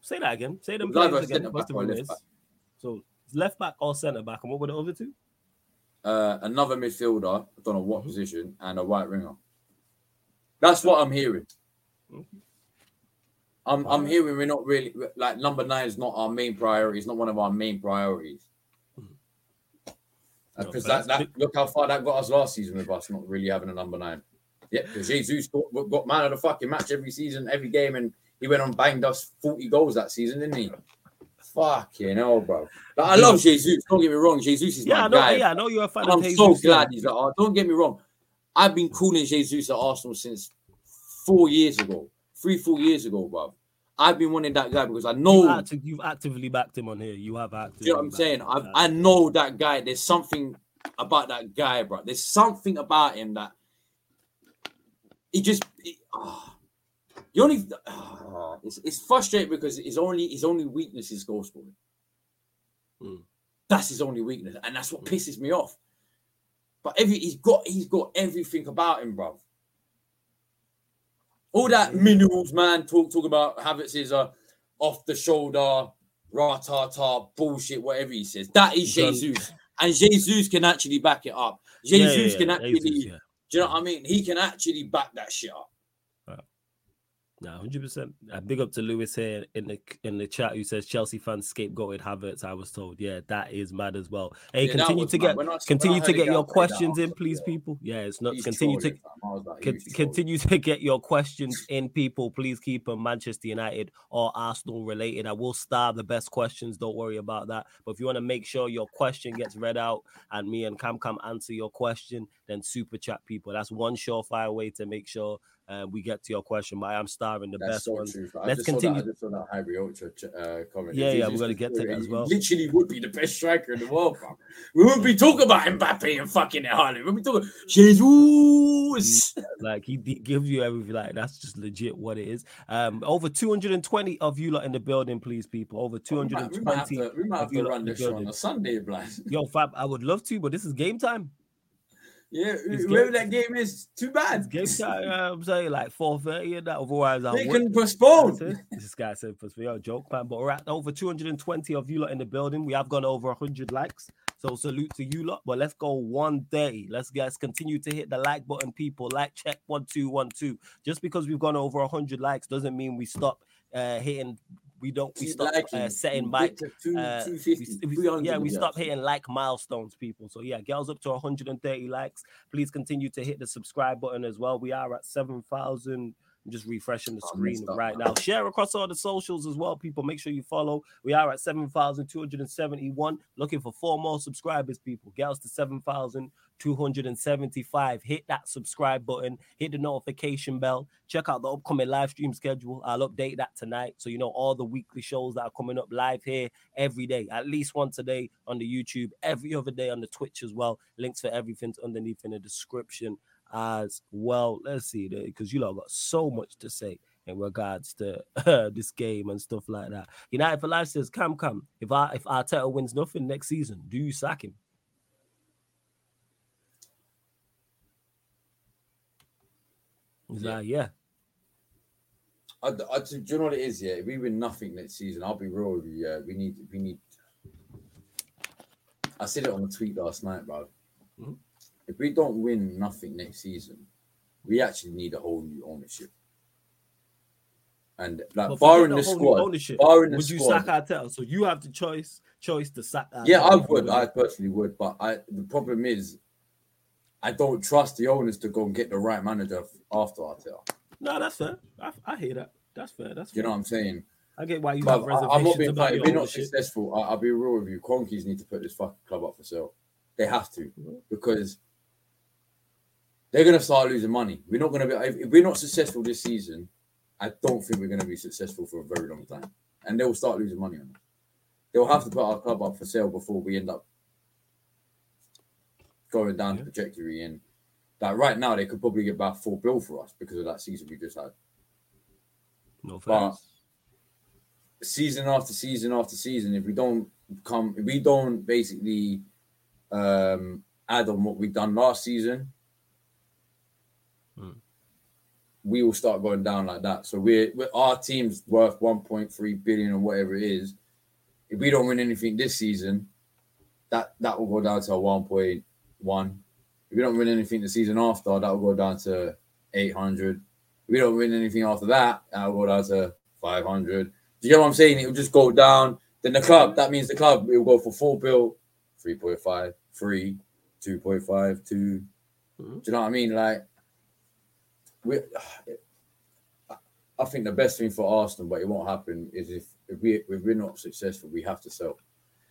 Say that again. Say them It was either players again. back or left back. So left back or centre back, and what were the other two? Uh, another midfielder, I don't know what Mhm. position, and a white ringer. That's what I'm hearing. Mhm. I'm, I'm hearing we're not really like number nine is not our main priority. It's not one of our main priorities. Because but that, that look how far that got us last season with us not really having a number nine. Yeah, because Jesus got, got man of the fucking match every season, every game, and he went on banged us 40 goals that season, didn't he? Fucking hell, bro. Like, I love Jesus. Don't get me wrong. Jesus is Yeah, my I know. guy. Yeah, I know you're a fan I'm Jesus. so yeah. glad he's at Arsenal. Don't get me wrong. I've been calling Jesus at Arsenal since four years ago, three, four years ago, bro. I've been wanting that guy because I know. You've, you've actively backed him on here. You have actively. You know what I'm saying? I. I know that guy. There's something about that guy, bro. There's something about him that he just. He, ah. the only ah, it's, it's frustrating because his only his only weakness is goal scoring. Mm. That's his only weakness, and that's what pisses me off. But every he's got he's got everything about him, bro. All that minerals, man, talk talk about Havertz is a off the shoulder, rah ta ta bullshit, whatever he says. That is Jesus, and Jesus can actually back it up. Yeah, yeah, Jesus yeah, can actually, Jesus, do you know what I mean? He can actually back that shit up. Nah, hundred percent. Big up to Lewis here in the in the chat who says Chelsea fans scapegoated Havertz. I was told, yeah, that is mad as well. Hey, Yeah, continue to mad. get I- continue to get your questions in, please, yeah. people. Yeah, it's not He's continue to. Con- continue to get your questions in, people. Please keep them Manchester United or Arsenal related. I will star the best questions. Don't worry about that. But if you want to make sure your question gets read out and me and Cam Cam answer your question, then super chat people. That's one surefire way to make sure uh, we get to your question. But I am starring the That's best so ones. true. Let's continue. That, I just saw that Harry Ultra uh, comment. Yeah, It's yeah, we're gonna get to that it. as well. Literally would be the best striker in the world, bro. We wouldn't be talking about Mbappe and fucking Haaland. We'd be talking Jesus. Like he, he gives you everything. Like that's just legit what it is. Um, over 220 of you lot in the building, please, people. Over We might, we might have 220. to, we might have you to run this on a Sunday, Black. Yo, Fab, I would love to, but this is game time. Yeah, It's whoever game- that game is, too bad. game time. I'm saying like 4:30 and that. Otherwise, They work. can postpone. This guy said for me, joke, man. But we're at over 220 of you lot in the building. We have gone over 100 likes. So salute to you lot. But let's go 130. Let's guys continue to hit the like button, people. Like check one two one two. Just because we've gone over 100 likes doesn't mean we stop uh hitting. We don't. We stop uh, setting Get mic. to two- Uh, we- we- yeah, we stop hitting like milestones, people. So yeah, girls up to 130 likes. Please continue to hit the subscribe button as well. We are at 7,000. I'm just refreshing the Oh, screen right now. Share across all the socials as well, people. Make sure you follow. We are at 7,271. Looking for four more subscribers, people. Get us to 7,275. Hit that subscribe button. Hit the notification bell. Check out the upcoming live stream schedule. I'll update that tonight. So you know all the weekly shows that are coming up live here every day, at least once a day on the YouTube, every other day on the Twitch as well. Links for everything's underneath in the description as well. Let's see, because you lot got so much to say in regards to this game and stuff like that. United for Life says, "Come, come. If I if Arteta wins nothing next season, do you sack him?" He's Yeah. like, "Yeah, I, I, do you know what it is? Yeah, if we win nothing next season, I'll be real with you. Yeah, we need, we need. I said it on a tweet last night, bro. Mhm. If we don't win nothing next season, we actually need a whole new ownership. And like But barring the squad, ownership. barring the would you sack Arteta? So you have the choice choice to sack. yeah, I would. I personally would, but I the problem is, I don't trust the owners to go and get the right manager after Arteta. No, that's fair. I, I hear that. That's fair. That's fair. You know what I'm saying? I get why you But have I, I'm not reservations being about. If we're not successful, I, I'll be real with you. Kroenkes need to put this fucking club up for sale. They have to because they're going to start losing money. We're not going to be. If, we're not successful this season, I don't think we're going to be successful for a very long time, and they will start losing money on it. They'll have to put our club up for sale before we end up going down the trajectory. And like right now, they could probably get about four bill for us because of that season we just had. No But- season after season after season, if we don't come, if we don't basically um, add on what we've done last season, Hmm. we will start going down like that. So we're, we're our team's worth 1.3 billion or whatever it is. If we don't win anything this season, that that will go down to a 1.1. If we don't win anything the season after, that will go down to 800. If we don't win anything after that, that will go down to 500. Do you get what I'm saying? It will just go down. Then the club, that means the club, it will go for full bill, 3.5, 3, 2.5, 2. Mhm. Do you know what I mean? Like, we, I think the best thing for Arsenal, but it won't happen, is if, if, we, if we're not successful, we have to sell.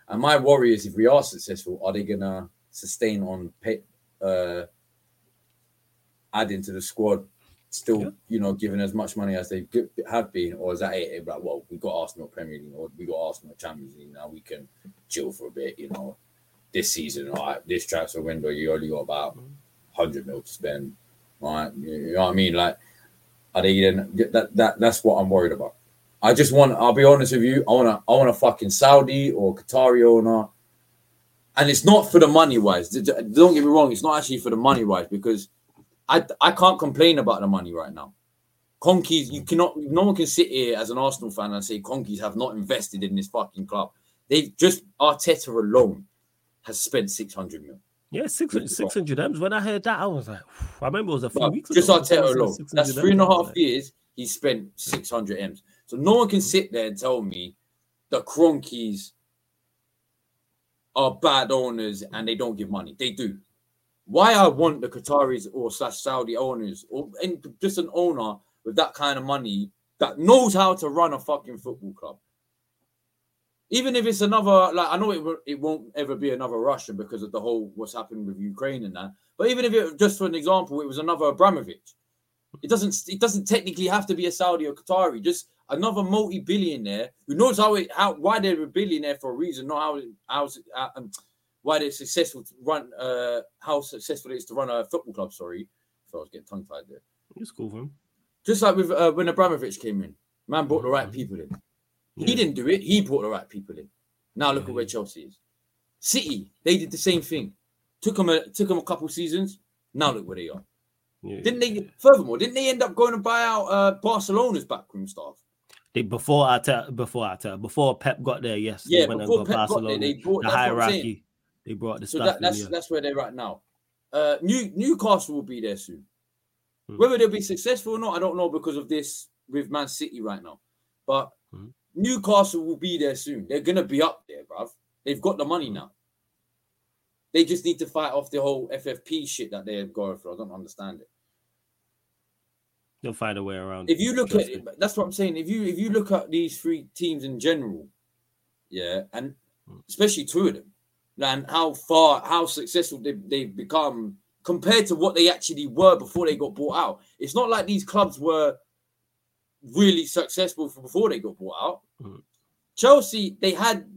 And my worry is if we are successful, are they going to sustain on pay, uh, adding to the squad, still, Yeah. you know, giving as much money as they have been? Or is that it? Like, well, we got Arsenal Premier League, or we got Arsenal Champions League, now we can chill for a bit, you know. This season, all right, this transfer window, you only got about 100 mil to spend, right? You know what I mean? Like, are they then that, that that's what I'm worried about. I just want, I'll be honest with you, I want to, I want a fucking Saudi or Qatari owner. And it's not for the money wise. Don't get me wrong, it's not actually for the money wise because I I can't complain about the money right now. Kroenkes, you cannot, no one can sit here as an Arsenal fan and say Kroenkes have not invested in this fucking club. They've just, Arteta alone has spent 600 mil. Yeah, 600, 600 M's. When I heard that, I was like, I remember it was a few weeks just ago. Arteta someone alone. said 600 That's three and a M's. I was half years. He spent 600 M's. So no one can sit there and tell me the Kroenkes are bad owners and they don't give money. They do. why I want the Qataris or slash Saudi owners or just an owner with that kind of money that knows how to run a fucking football club. Even if it's another, like I know it, it won't ever be another Russian because of the whole what's happened with Ukraine and that. But even if it just for an example, it was another Abramovich. It doesn't. It doesn't technically have to be a Saudi or Qatari. Just another multi-billionaire who knows how it, how why they're a billionaire for a reason, not how how uh, um, why they're successful to run uh how successful it is to run a football club. Sorry, if I was getting tongue tied there. It's cool for him. Just like with uh, when Abramovich came in, man brought the right people in. Yeah. He didn't do it. He brought the right people in. Now look at where Chelsea is. City, they did the same thing. Took them a took them a couple seasons. Now look where they are. Yeah. Didn't they? Furthermore, didn't they end up going to buy out uh, Barcelona's backroom staff? They before Arteta, before Arteta, before Pep got there, yes, Yeah, they went before and Pep got got Barcelona. there, they brought the that's what I'm saying. hierarchy, they brought the So stuff that, in. that's yeah. that's where they're at now. Uh, New Newcastle will be there soon. Hmm. Whether they'll be successful or not, I don't know because of this with Man City right now. But Hmm. Newcastle will be there soon. They're gonna be up there, bruv. They've got the money now. They just need to fight off the whole FFP shit that they're going through. I don't understand it. They'll find a way around. If you look at it, that's what I'm saying. If you if you look at these three teams in general, yeah, and Hmm. especially two of them, and how far how successful they, they've become compared to what they actually were before they got bought out. It's not like these clubs were really successful from before they got bought out. Mhm. Chelsea, they had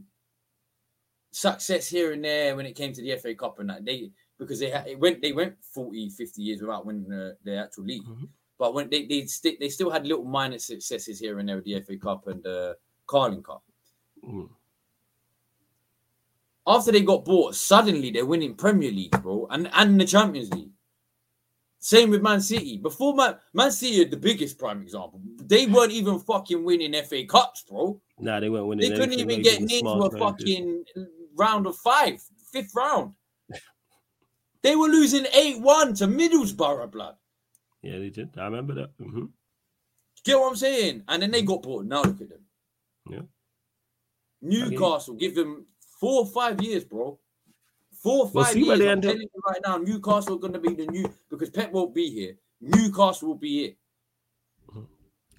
success here and there when it came to the FA Cup and that they because they had, it went they went 40 50 years without winning the, the actual league. Mhm. But when they they, sti- they still had little minor successes here and there with the FA Cup and the Carling Cup. Mm. After they got bought, suddenly they're winning Premier League, bro, and, and the Champions League. Same with Man City. Before Man, Man City are the biggest prime example. They weren't even fucking winning FA Cups, bro. Nah, they weren't winning. They couldn't even get did near to a fucking round of five, fifth round. They were losing 8 1 to Middlesbrough, blood. Yeah, they did. I remember that. hmm Get what I'm saying? And then they got bought. Now look at them. Yeah. Newcastle, give them four or five years, bro. Four or We'll five see where years. they I'm end up. telling you right now, Newcastle are going to be the new because Pep won't be here. Newcastle will be it.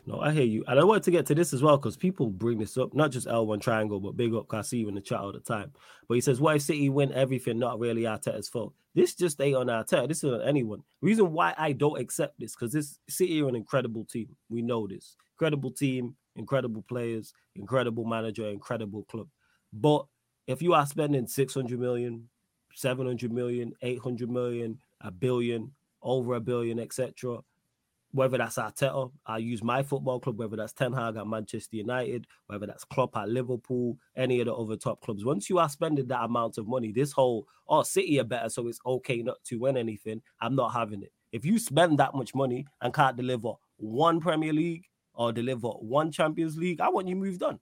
No, I hear you. And I wanted to get to this as well because people bring this up, not just L1 Triangle, but big up Kasi in the chat all the time. But he says, if City win everything? Not really Arteta's fault. This just ain't on Arteta. This is on anyone. Reason why I don't accept this because this City are an incredible team. We know this. Incredible team, incredible players, incredible manager, incredible club. But if you are spending 600 million, 700 million, 800 million, a billion, over a billion, etc., whether that's Arteta, I use my football club, whether that's Ten Hag at Manchester United, whether that's Klopp at Liverpool, any of the other top clubs. Once you are spending that amount of money, this whole oh City are better, so it's okay not to win anything. I'm not having it. If you spend that much money and can't deliver one Premier League or deliver one Champions League, I want you moved on.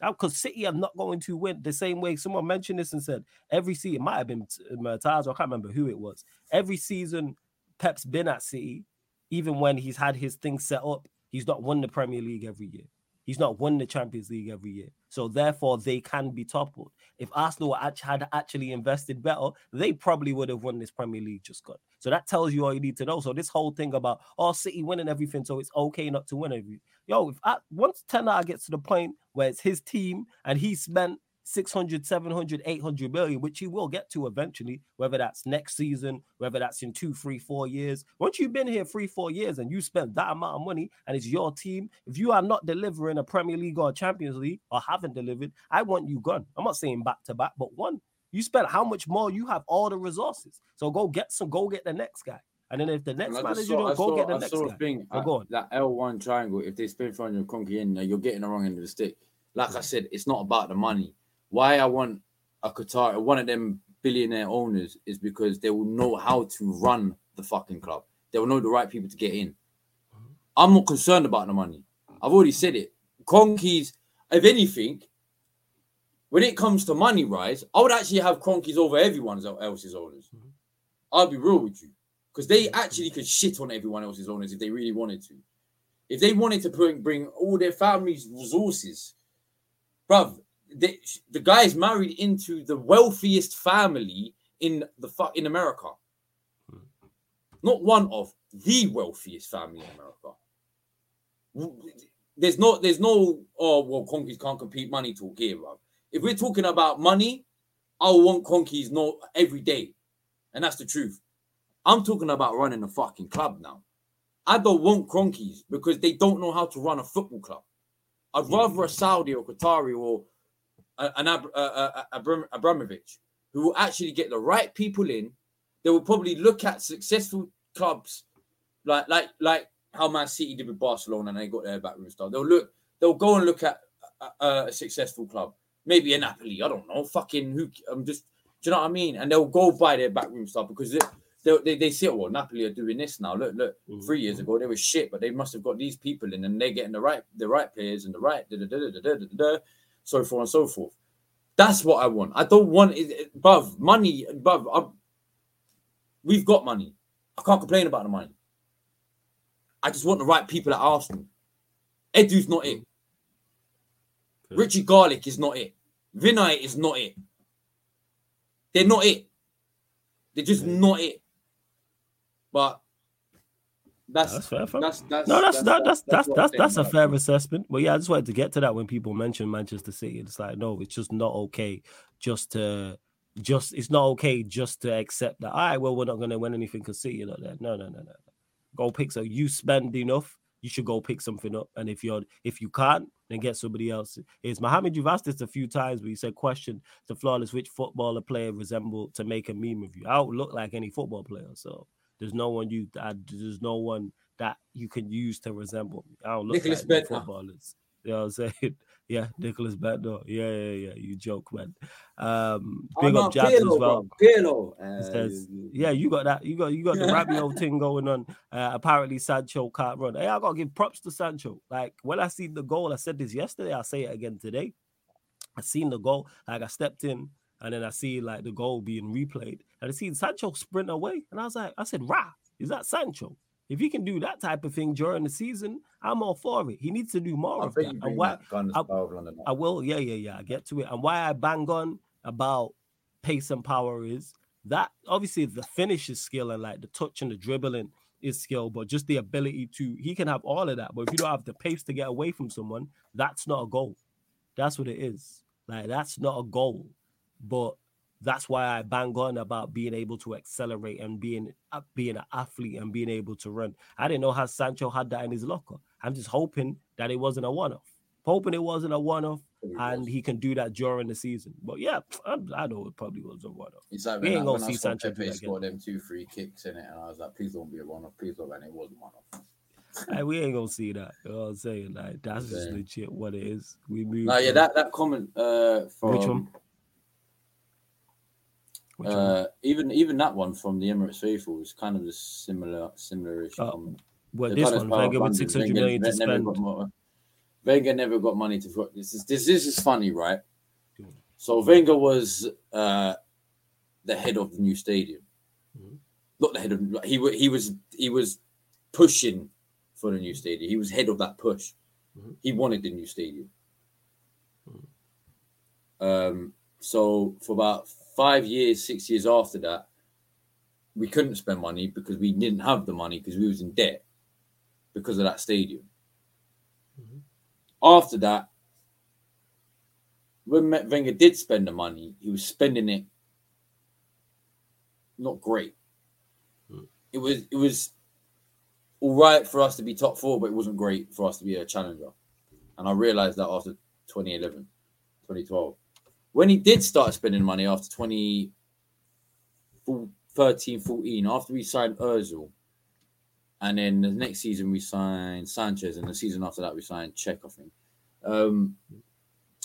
Because City are not going to win the same way. Someone mentioned this and said every season, it might have been uh, Taz, I can't remember who it was. Every season Pep's been at City, even when he's had his thing set up, he's not won the Premier League every year. He's not won the Champions League every year. So therefore, they can be toppled. If Arsenal had actually invested better, they probably would have won this Premier League just gone. So that tells you all you need to know. So this whole thing about oh City winning everything, so it's okay not to win everything. Yo, if I, once Ten gets to the point where it's his team and he spent 600, 700, 800 million, which he will get to eventually, whether that's next season, whether that's in two, three, four years. Once you've been here three, four years and you spent that amount of money and it's your team, if you are not delivering a Premier League or a Champions League or haven't delivered, I want you gone. I'm not saying back to back, but one, you spent how much more? You have all the resources. So go get some, go get the next guy. And then if the next I manager saw- don't, go saw- get the I next guy. thing, Oh, go on. That L1 triangle, if they spend 400 conky in, you're getting the wrong end of the stick. Like I said, it's not about the money. Why I want a Qatar, one of them billionaire owners, is because they will know how to run the fucking club. They will know the right people to get in. Mm-hmm. I'm not concerned about the money. I've already said it. Kroenkes, if anything, when it comes to money rise, I would actually have Kroenkes over everyone else's owners. Mm-hmm. I'll be real with you. Because they actually could shit on everyone else's owners if they really wanted to. If they wanted to bring, bring all their family's resources, bruv, they, the is married into the wealthiest family in the fu- in America. Hmm. not one of the wealthiest family in America. There's no, there's no, oh well, Kroenkes can't compete money talk here, bro. If we're talking about money, I want Kroenkes not every day, and that's the truth. I'm talking about running a fucking club now. I don't want Kroenkes because they don't know how to run a football club. I'd hmm. rather a Saudi or Qatari or an Ab- uh, uh, Abramovich who will actually get the right people in. They will probably look at successful clubs like like like how Man City did with Barcelona and they got their backroom style. They'll look. They'll go and look at a, a successful club, maybe a Napoli. I don't know. Fucking who? I'm just. Do you know what I mean? And they'll go buy their backroom style because they, they, they, they see, well, Napoli are doing this now. Look, look, mm-hmm. three years ago they were shit, but they must have got these people in, and they're getting the right the right players and the right da, da, da, da, da, da, da, so forth and so forth. That's what I want. I don't want it above money. Above, I'm, we've got money. I can't complain about the money. I just want the right people at Arsenal. Edu's not it. Richie Garlick is not it. Vinai is not it. They're not it. They're just not it. But that's that's fair. That's, that's, no, that's that's that, that's that's that's, that's, a fair assessment. But yeah, I just wanted to get to that when people mention Manchester City. It's like no, it's just not okay. Just to just it's not okay just to accept that. All right, well, we're not going to win anything because City like that. No, no, no, no. Go pick so you spend enough. You should go pick something up. And if you're if you can't, then get somebody else. Is Mohammed, you've asked this a few times, but you said question to flawless which footballer player resemble to make a meme of you. I don't look like any football player, so there's no one you uh, there's no one that you can use to resemble me. I don't look Nicholas like footballers. You know what I'm saying? Yeah, Nicholas Bento. Yeah, yeah, yeah. You joke, man. Um, big up Jabs as well. Pirlo. Uh, says, yeah, you got that. You got you got the Rabiot thing going on. Uh, apparently, Sancho can't run. Hey, I gotta give props to Sancho. Like when I see the goal, I said this yesterday. I'll say it again today. I seen the goal. Like I stepped in, and then I see like the goal being replayed, and I see Sancho sprint away, and I was like, I said, "Rah, is that Sancho?" If he can do that type of thing during the season, I'm all for it. He needs to do more I of that. And why, I, I, will, yeah, yeah, yeah. I get to it. And why I bang on about pace and power is that obviously the finish is skill and like the touch and the dribbling is skill, but just the ability to he can have all of that. But if you don't have the pace to get away from someone, that's not a goal. That's what it is. Like that's not a goal. But that's why I bang on about being able to accelerate and being uh, being an athlete and being able to run. I didn't know how Sancho had that in his locker. I'm just hoping that it wasn't a one-off. Hoping it wasn't a one-off and he can do that during the season. But yeah, I, I know it probably was a one-off. It's like we ain't gonna see Sancho Pepe score them two free kicks in it, and I was like, please don't be a one-off, please don't, and it wasn't one-off. Hey, we ain't gonna see that. You know what I'm saying? Like that's just legit what it is. We move. No, yeah, that that comment uh from Which one? Uh, even even that one from the Emirates faithful was kind of a similar similar issue. Um, well, this one, Wenger with six hundred million to spend. Never Wenger never got money to. This is this, this is funny, right? So Wenger was uh, the head of the new stadium, mm-hmm. not the head of. He he was he was pushing for the new stadium. He was head of that push. Mm-hmm. He wanted the new stadium. Mm-hmm. Um, so for about five years, six years after that, we couldn't spend money because we didn't have the money because we was in debt because of that stadium. Mm-hmm. After that, when Wenger did spend the money, he was spending it not great. Mm. It was it was all right for us to be top four, but it wasn't great for us to be a challenger. And I realized that after 2011, 2012 when he did start spending money after 2013 14, after we signed Ozil, and then the next season we signed Sanchez, and the season after that we signed Cech, I think. Um,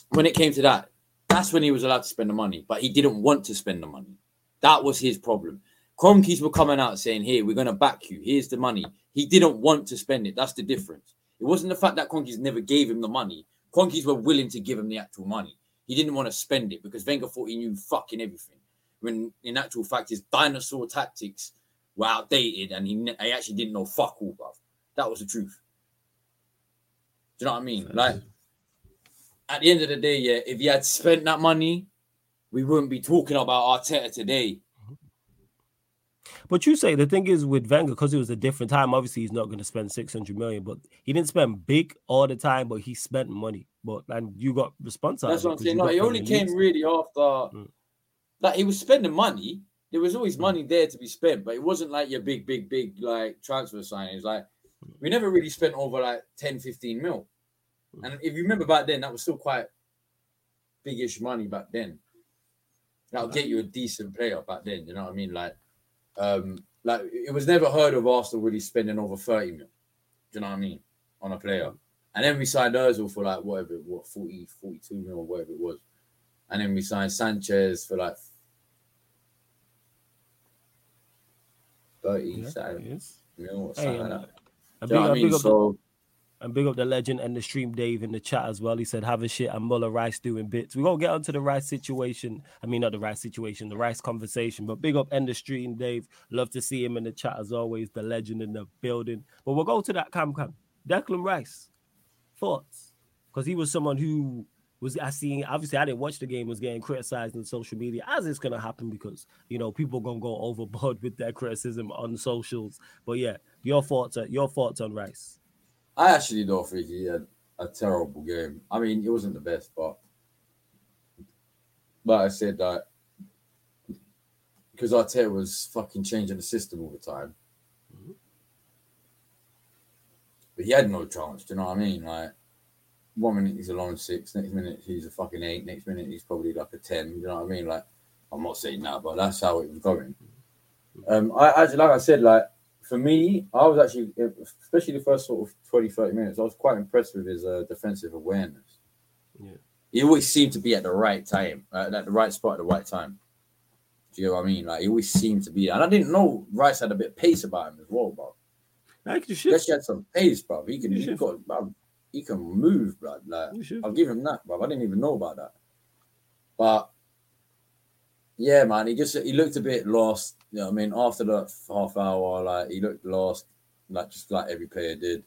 when it came to that, that's when he was allowed to spend the money, but he didn't want to spend the money. That was his problem. Kroenkes were coming out saying, Here, we're going to back you. Here's the money. He didn't want to spend it. That's the difference. It wasn't the fact that Kroenkes never gave him the money. Kroenkes were willing to give him the actual money. He didn't want to spend it because Wenger thought he knew fucking everything. When in actual fact, his dinosaur tactics were outdated and he, he actually didn't know fuck all, bruv. That was the truth. Do you know what I mean? Like, at the end of the day, yeah, if he had spent that money, we wouldn't be talking about Arteta today. But you say the thing is with Wenger because it was a different time. Obviously, he's not going to spend six hundred million, but he didn't spend big all the time. But he spent money. But and you got response. That's what I'm saying. No, he only came really after. Mm. Like he was spending money. There was always mm. money there to be spent, but it wasn't like your big, big, big like transfer signings. Like mm. we never really spent over like 10, 15 mil. Mm. And if you remember back then, that was still quite biggish money back then. That'll get you a decent player back then. You know what I mean? Like um, like it was never heard of Arsenal really spending over 30 mil. Do you know what I mean? On a player. And then we signed Ozil for like whatever, what 40, 42 mil or whatever it was. And then we signed Sanchez for like 30 yeah, mil or something hey, like that. I, big, I mean? So and big up the legend and the stream Dave in the chat as well. He said, have a shit and Muller Rice doing bits. We're going to get onto the Rice situation. I mean, not the Rice situation, the Rice conversation. But big up and the stream Dave. Love to see him in the chat as always, the legend in the building. But we'll go to that cam cam. Declan Rice, thoughts? Because he was someone who was I seeing obviously I didn't watch the game was getting criticized on social media as it's gonna happen because you know people gonna go overboard with their criticism on socials. But yeah, your thoughts are your thoughts on Rice. I actually don't think he had a terrible game. I mean, it wasn't the best, but but I said that because Arteta was fucking changing the system all the time. Mm-hmm. But he had no chance. Do you know what I mean? Like one minute he's a long six, next minute he's a fucking eight, next minute he's probably like a ten. You know what I mean? Like I'm not saying that, but that's how it was going. Um, I actually, like I said, like for me, I was actually, especially the first sort of 20, 30 minutes, I was quite impressed with his uh, defensive awareness. Yeah. He always seemed to be at the right time, uh, at the right spot at the right time. Do you know what I mean? Like, he always seemed to be. And I didn't know Rice had a bit of pace about him as well, bro. Shift. He had some pace, bro. He can, he, got, bro, he can move, bro. Like, I'll give him that, bro. I didn't even know about that. But yeah, man, he just he looked a bit lost. You know, I mean, after that half hour, like he looked lost, like just like every player did.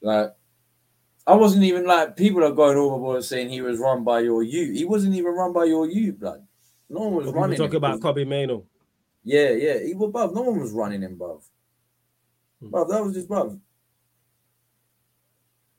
Like, I wasn't even like people are going overboard saying he was run by your you. He wasn't even run by your you, blood. No one was People running. Talk about Kobbie Mainoo. Yeah, yeah, he was above. No one was running him, bruv. Hmm. Bruv, that was just bruv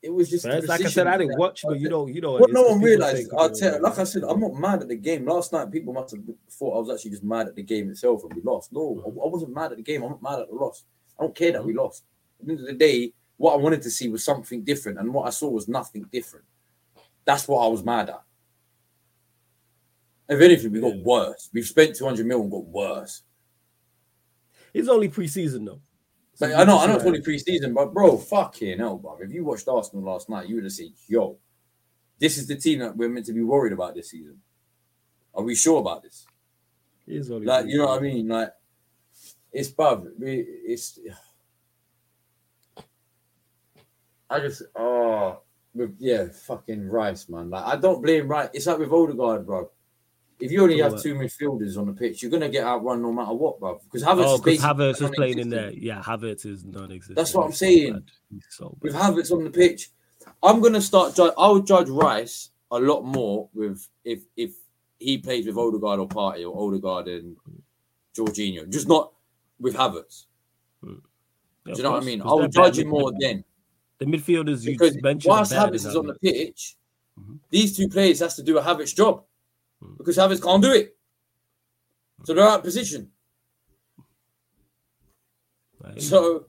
it was just like I said, I didn't watch, but you know, you know. What no one realized, I'll. Like I said, I'm not mad at the game. Last night, people must have thought I was actually just mad at the game itself and we lost. No, mm-hmm. I wasn't mad at the game. I'm not mad at the loss. I don't care that we mm-hmm. lost. At the end of the day, what I wanted to see was something different, and what I saw was nothing different. That's what I was mad at. If anything, we got worse. We've spent 200 million and got worse. It's only preseason though. I know, I know it's only preseason, but bro, fucking hell, bro. If you watched Arsenal last night, you would have said, yo, this is the team that we're meant to be worried about this season. Are we sure about this? like, you know what I mean? Like, it's bad. It's. I just, oh, yeah, fucking Rice, man. Like, I don't blame Rice. It's like with Odegaard, bro. If you only have two midfielders on the pitch, you're gonna get outrun no matter what, bro. Because Havertz, oh, is Havertz is playing in there. Yeah, Havertz is non-existent. That's what I'm saying. So with Havertz on the pitch, I'm gonna start. Judge, I would judge Rice a lot more with if if he plays with Odegaard or Partey or Odegaard and Jorginho, just not with Havertz. Yeah, Do you know what I mean? I would judge him more then. The midfielders because whilst Havertz is on the pitch, mm-hmm. these two players has to do a Havertz job. Because Havertz can't do it. So they're out of position. Right. So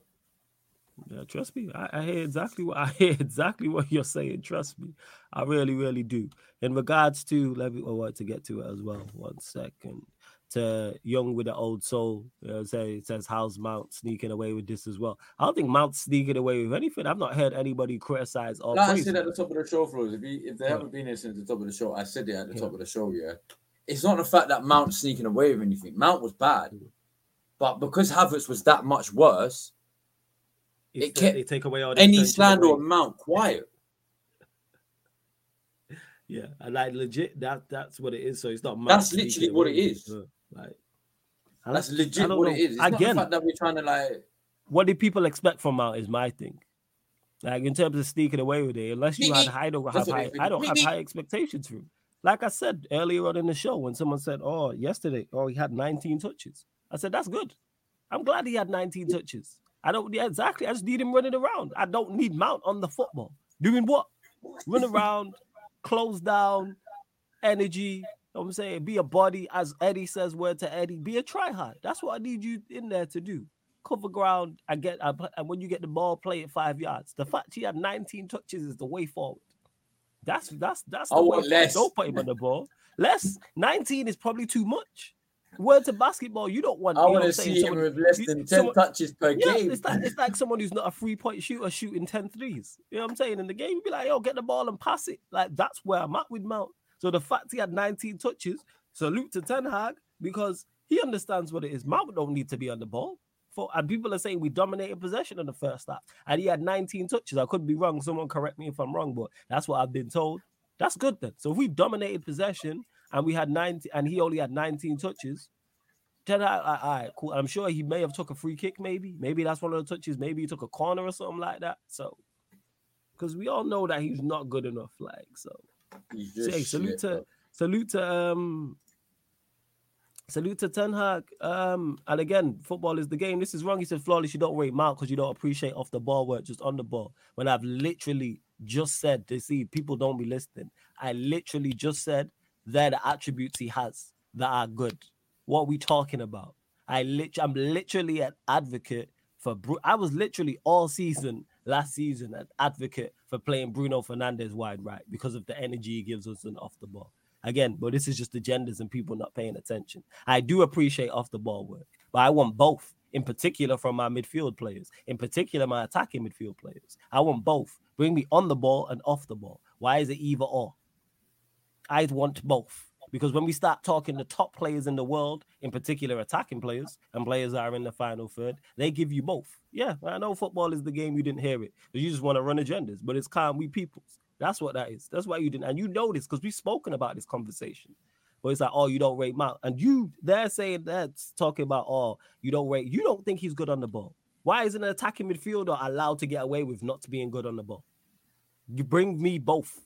yeah, trust me, I, I, hear exactly what I hear exactly what you're saying. Trust me, I really, really do. In regards to let me, oh, I want to get to it as well. One second to Young with the old soul. You know, say it says how's Mount sneaking away with this as well. I don't think Mount's sneaking away with anything. I've not heard anybody criticize or. No, I said at the top of the show, Froze. If, you, if they yeah. haven't been here since the top of the show, I said it at the yeah. top of the show. Yeah, it's not the fact that Mount's sneaking away with anything. Mount was bad, mm. but because Havertz was that much worse, it's it kept take away all any slander on Mount quiet. Yeah, and like legit, that that's what it is. So it's not. That's literally what it is. Like that's legit what know. it is. It's Again, not the fact that we're trying to like. What do people expect from Mount? Is my thing. Like in terms of sneaking away with it, unless you had high, don't have high, I don't have high expectations for him. Like I said earlier on in the show, when someone said, "Oh, yesterday, oh, he had 19 touches," I said, that's good. I'm glad he had 19 touches. I don't, yeah, exactly. I just need him running around. I don't need Mount on the football. Doing what? Run around, close down, energy. Know what I'm saying? Be a body, as Eddie says, word to Eddie, be a try hard. That's what I need you in there to do. Cover ground. I get, and when you get the ball, play it five yards. The fact he had 19 touches is the way forward. That's that's that's the I way want less. Don't put him on the ball. Less 19 is probably too much. Word to basketball, you don't want. I want to see him someone- with less than 10 someone- touches per yeah, game. it's like it's like someone who's not a three point shooter shooting 10 threes. You know what I'm saying? In the game, you'd be like, yo, get the ball and pass it. Like that's where I'm at with Mount. So the fact he had 19 touches, salute to Ten Hag because he understands what it is. Mount don't need to be on the ball. For and people are saying we dominated possession in the first half, and he had 19 touches. I could be wrong. Someone correct me if I'm wrong, but that's what I've been told. That's good then. So if we dominated possession and we had 19 and he only had 19 touches, Ten Hag, all right, cool. I'm sure he may have took a free kick, maybe. Maybe that's one of the touches. Maybe he took a corner or something like that. So, because we all know that he's not good enough. Like, so Say salute to bro. salute to um salute to Ten Hag. Um, and again, football is the game. This is wrong. He said flawless. You don't rate Mount because you don't appreciate off the ball work, just on the ball. When I've literally just said, they see people don't be listening. I literally just said they're the attributes he has that are good. What we talking about? I lit- I'm literally an advocate for. Bru- I was literally all season last season an advocate for playing Bruno Fernandes wide right because of the energy he gives us and off the ball. Again, but this is just agendas and people not paying attention. I do appreciate off the ball work, but I want both. In particular, from my midfield players, in particular, my attacking midfield players. I want both. Bring me on the ball and off the ball. Why is it either or? I want both because when we start talking the top players in the world, in particular attacking players and players that are in the final third, they give you both. Yeah, I know football is the game. You didn't hear it. You just want to run agendas, but it's calm. We peoples. That's what that is. That's why you didn't, and you know this because we've spoken about this conversation. But it's like, oh, you don't rate Mount, and you they're saying that's talking about, oh, you don't rate. You don't think he's good on the ball. Why isn't an attacking midfielder allowed to get away with not being good on the ball? You bring me both.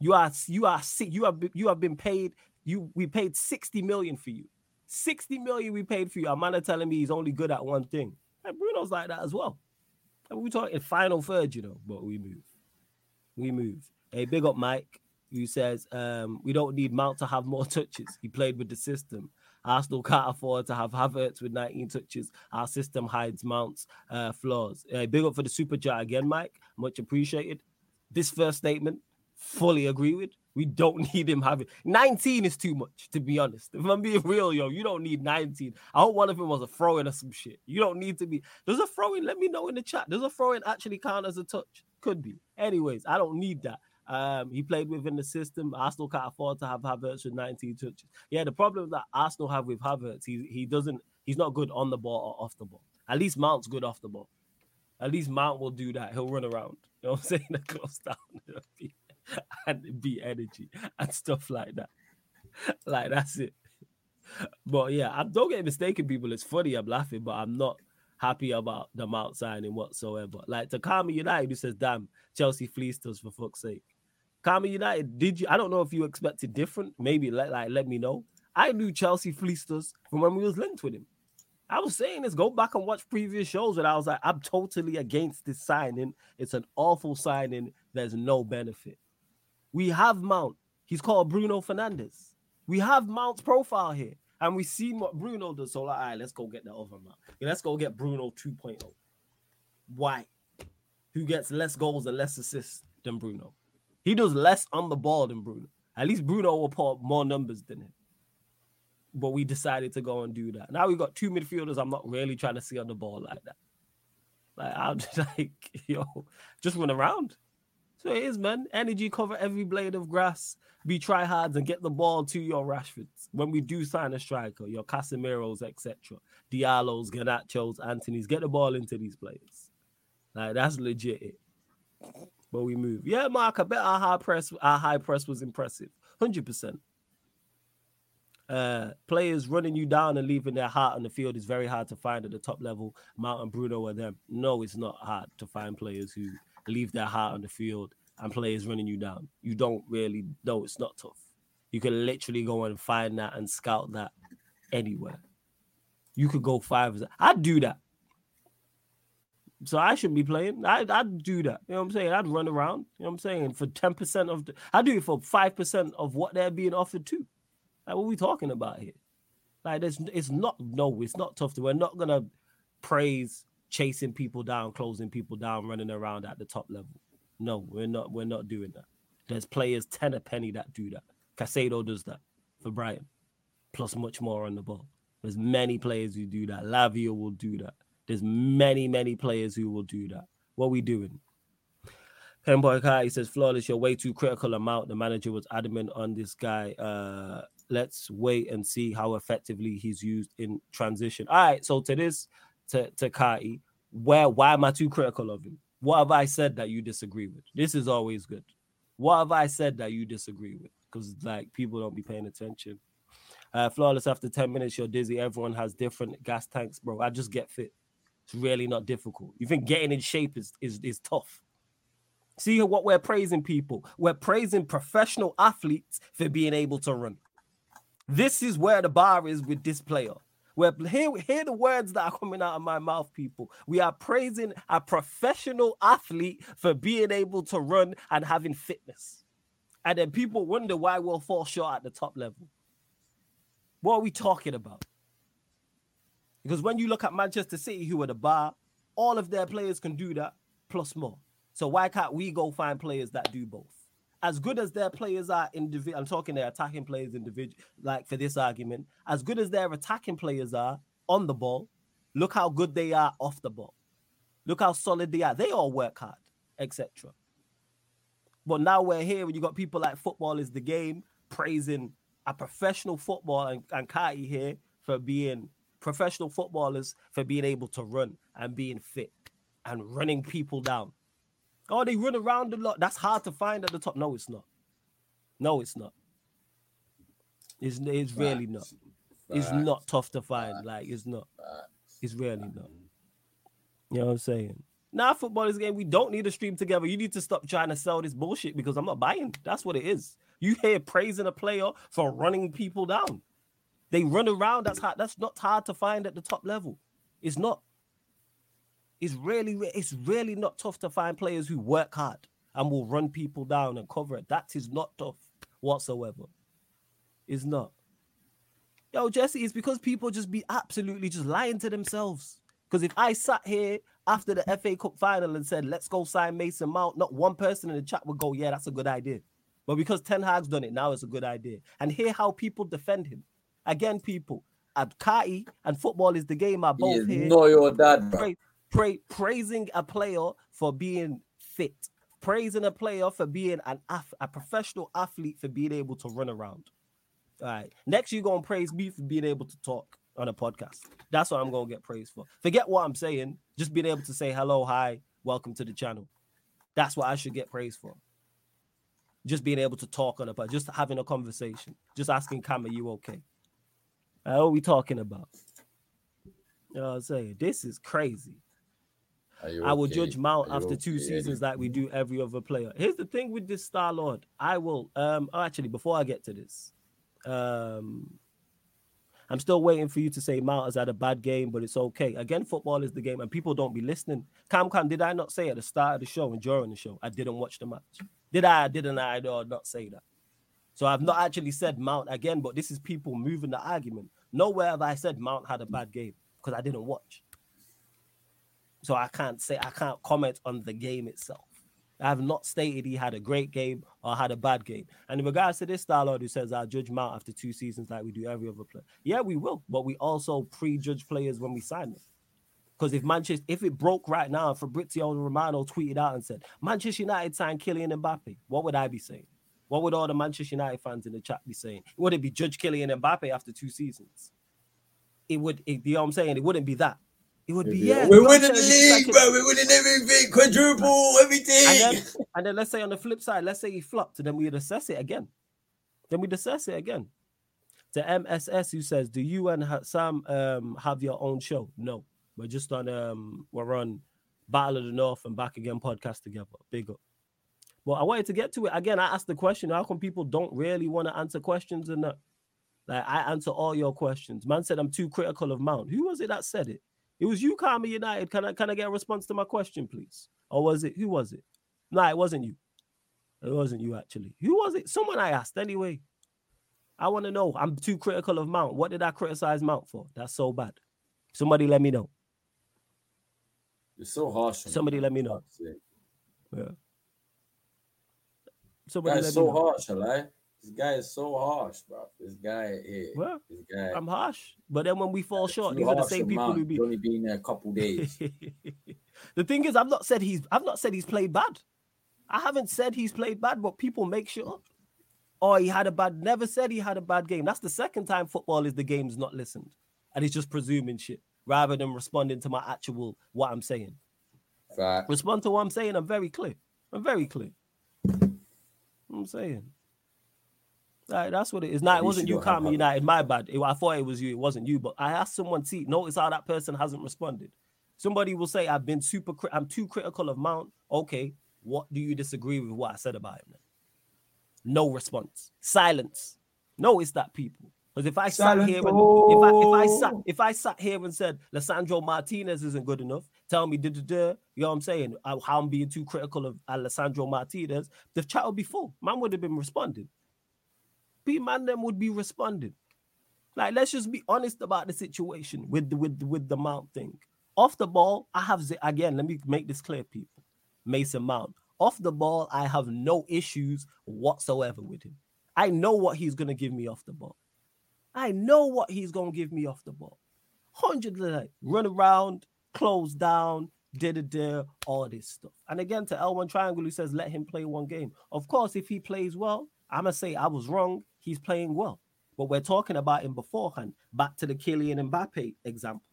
You are you are sick. You have you have been paid. You we paid 60 million for you. 60 million we paid for you. A man are telling me he's only good at one thing. And Bruno's like that as well. And we talking final third, you know, but we move. We move. Hey, big up Mike, who says um, we don't need Mount to have more touches. He played with the system. Arsenal can't afford to have Havertz with 19 touches. Our system hides Mount's uh, flaws. Hey, big up for the super chat again, Mike. Much appreciated. This first statement, fully agree with. We don't need him having 19 is too much, to be honest. If I'm being real, yo, you don't need 19. I hope one of them was a throw in or some shit. You don't need to be. Does a throw in? Let me know in the chat. Does a throw in actually count as a touch? Could be. Anyways, I don't need that. Um, he played within the system. Arsenal can't afford to have Havertz with 19 touches. Yeah, the problem that Arsenal have with Havertz, he he doesn't. He's not good on the ball or off the ball. At least Mount's good off the ball. At least Mount will do that. He'll run around. You know what I'm saying? The close down and be energy and stuff like that. Like that's it. But yeah, I don't get mistaken, people. It's funny, I'm laughing, but I'm not happy about the Mount signing whatsoever. Like to Karma United, who says, damn, Chelsea fleeced us for fuck's sake. Karma United, did you? I don't know if you expected different. Maybe let like let me know. I knew Chelsea fleeced us from when we was linked with him. I was saying this. Go back and watch previous shows, and I was like, I'm totally against this signing. It's an awful signing. There's no benefit. We have Mount. He's called Bruno Fernandes. We have Mount's profile here, and we see what Bruno does. So like, all right, let's go get the other Mount. Yeah, let's go get Bruno 2.0. Why? Who gets less goals and less assists than Bruno? He does less on the ball than Bruno. At least Bruno will up more numbers than him. But we decided to go and do that. Now we've got two midfielders. I'm not really trying to see on the ball like that. Like I'm just like, yo, just run around. So it is, man. Energy cover every blade of grass. Be try hards and get the ball to your Rashfords. When we do sign a striker, your Casemiro's, etc. Diallo's, Garnacho's, Antony's, get the ball into these players. Like that's legit. It. But we move. Yeah, Mark. I bet our high press, our high press was impressive. Hundred percent. Uh, players running you down and leaving their heart on the field is very hard to find at the top level. Mount and Bruno are them. No, it's not hard to find players who leave their heart on the field and players running you down. You don't really know it's not tough. You can literally go and find that and scout that anywhere. You could go five. I'd do that. So I shouldn't be playing. I, I'd do that. You know what I'm saying? I'd run around. You know what I'm saying? For 10% of the, I'd do it for 5% of what they're being offered to. Like, what are we talking about here? Like, it's not, no, it's not tough to, we're not going to praise chasing people down, closing people down, running around at the top level. No, we're not, we're not doing that. There's players 10 a penny that do that. Caicedo does that for Brighton, plus much more on the ball. There's many players who do that. Lavia will do that. There's many, many players who will do that. What we doing? Penboy Kai says, flawless, you're way too critical amount. The manager was adamant on this guy. Uh, let's wait and see how effectively he's used in transition. All right, so to this, to, to Kai, where why am I too critical of him? What have I said that you disagree with? This is always good. What have I said that you disagree with? Because like people don't be paying attention. Uh, flawless after 10 minutes, you're dizzy. Everyone has different gas tanks, bro. I just get fit. It's really not difficult. You think getting in shape is, is, is tough. See what we're praising people. We're praising professional athletes for being able to run. This is where the bar is with this player. We're hear, hear the words that are coming out of my mouth, people. We are praising a professional athlete for being able to run and having fitness. And then people wonder why we'll fall short at the top level. What are we talking about? Because when you look at Manchester City, who are the bar, all of their players can do that plus more. So why can't we go find players that do both? As good as their players are individual, I'm talking their attacking players individual, like for this argument, as good as their attacking players are on the ball, look how good they are off the ball. Look how solid they are. They all work hard, etc. But now we're here when you got people like football is the game praising a professional football and, and Kati here for being professional footballers for being able to run and being fit and running people down. Oh, they run around a lot. That's hard to find at the top. No, it's not. No, it's not. It's, it's really not. It's not tough to find. Like it's not. It's really not. You know what I'm saying? Now, football is a game. We don't need to stream together. You need to stop trying to sell this bullshit because I'm not buying. That's what it is. You hear praising a player for running people down. They run around. That's hard. That's not hard to find at the top level. It's not. It's really, it's really not tough to find players who work hard and will run people down and cover it. That is not tough whatsoever. It's not. Yo, Jesse, it's because people just be absolutely just lying to themselves. Because if I sat here after the FA Cup final and said, let's go sign Mason Mount, not one person in the chat would go, yeah, that's a good idea. But because Ten Hag's done it, now it's a good idea. And hear how people defend him. Again, people, Abkai and football is the game are both here. No, your dad. Pra- pra- praising a player for being fit, praising a player for being an af- a professional athlete for being able to run around. All right. Next, you're gonna praise me for being able to talk on a podcast. That's what I'm gonna get praised for. Forget what I'm saying. Just being able to say hello, hi, welcome to the channel. That's what I should get praised for. Just being able to talk on a podcast, just having a conversation, just asking Cam, are you okay? Uh, what are we talking about? You know what I'm saying? This is crazy. I will okay? judge Mount after two seasons like we do every other player. Here's the thing with this Star Lord. I will um oh, actually before I get to this, um I'm still waiting for you to say Mount has had a bad game, but it's okay. Again, football is the game, and people don't be listening. Cam Cam, did I not say at the start of the show and during the show I didn't watch the match? Did I? Didn't I? Or not say that? So I've not actually said Mount again, but this is people moving the argument. Nowhere have I said Mount had a bad game because I didn't watch. So I can't say I can't comment on the game itself. I have not stated he had a great game or had a bad game. And in regards to this star lord who says I judge Mount after two seasons like we do every other player. Yeah, we will, but we also prejudge players when we sign them. Because if Manchester, if it broke right now, and Fabrizio Romano tweeted out and said Manchester United signed Kylian Mbappe, what would I be saying? What would all the Manchester United fans in the chat be saying? Would it be Judge Kylian Mbappe after two seasons? It would, it, you know what I'm saying? It wouldn't be that. It would be, yeah. We're you know what I'm winning the saying? League, bro. We're winning everything, quadruple, everything. And then, and then let's say on the flip side, let's say he flopped, and then we'd assess it again. Then we'd assess it again. To MSS, who says, "Do you and Sam um, have your own show?" No, we're just on um, we're on Battle of the North and Back Again podcast together. Big up. Well, I wanted to get to it again. I asked the question: How come people don't really want to answer questions and that? Like I answer all your questions. Man said I'm too critical of Mount. Who was it that said it? It was you, Karma United. Can I can I get a response to my question, please? Or was it who was it? No, it wasn't you. It wasn't you actually. Who was it? Someone I asked anyway. I want to know. I'm too critical of Mount. What did I criticize Mount for? That's so bad. Somebody let me know. You're so harsh. Somebody let me know. Yeah. Somebody let so me know. harsh, Alai. This guy is so harsh, bro. This guy here. Well, This guy. I'm harsh, but then when we fall short, these are the same people who be. Only been there a couple days. the thing is, I've not said he's. I've not said he's played bad. I haven't said he's played bad, but people make shit up. Or he had a bad. Never said he had a bad game. That's the second time football is the game's not listened, and he's just presuming shit rather than responding to my actual what I'm saying. Fact. Respond to what I'm saying. I'm very clear. I'm very clear. I'm saying. Like, that's what it is. Now it wasn't you you, don't have Karma habits. United. My bad. It- I thought it was you. It wasn't you. But I asked someone. See, notice how that person hasn't responded. Somebody will say, "I've been super. Cri- I'm too critical of Mount." Okay, what do you disagree with what I said about him? Then? No response. Silence. Notice that people. Because if I sat here and if I if I sat if I sat here and said Lisandro Martinez isn't good enough, tell me, did you know what I'm saying? How how I'm being too critical of Alessandro Martinez, the chat would be full. Man would have been responding. P man them would be responding. Like, let's just be honest about the situation with the with with the Mount thing. Off the ball, I have again. Let me make this clear, people. Mason Mount. Off the ball, I have no issues whatsoever with him. I know what he's gonna give me off the ball. I know what he's gonna give me off the ball. Hundred like run around, close down, da da da, all this stuff. And again, to L1 Triangle, who says let him play one game. Of course, if he plays well, I'm gonna say I was wrong. He's playing well, but we're talking about him beforehand. Back to the Kylian Mbappe example.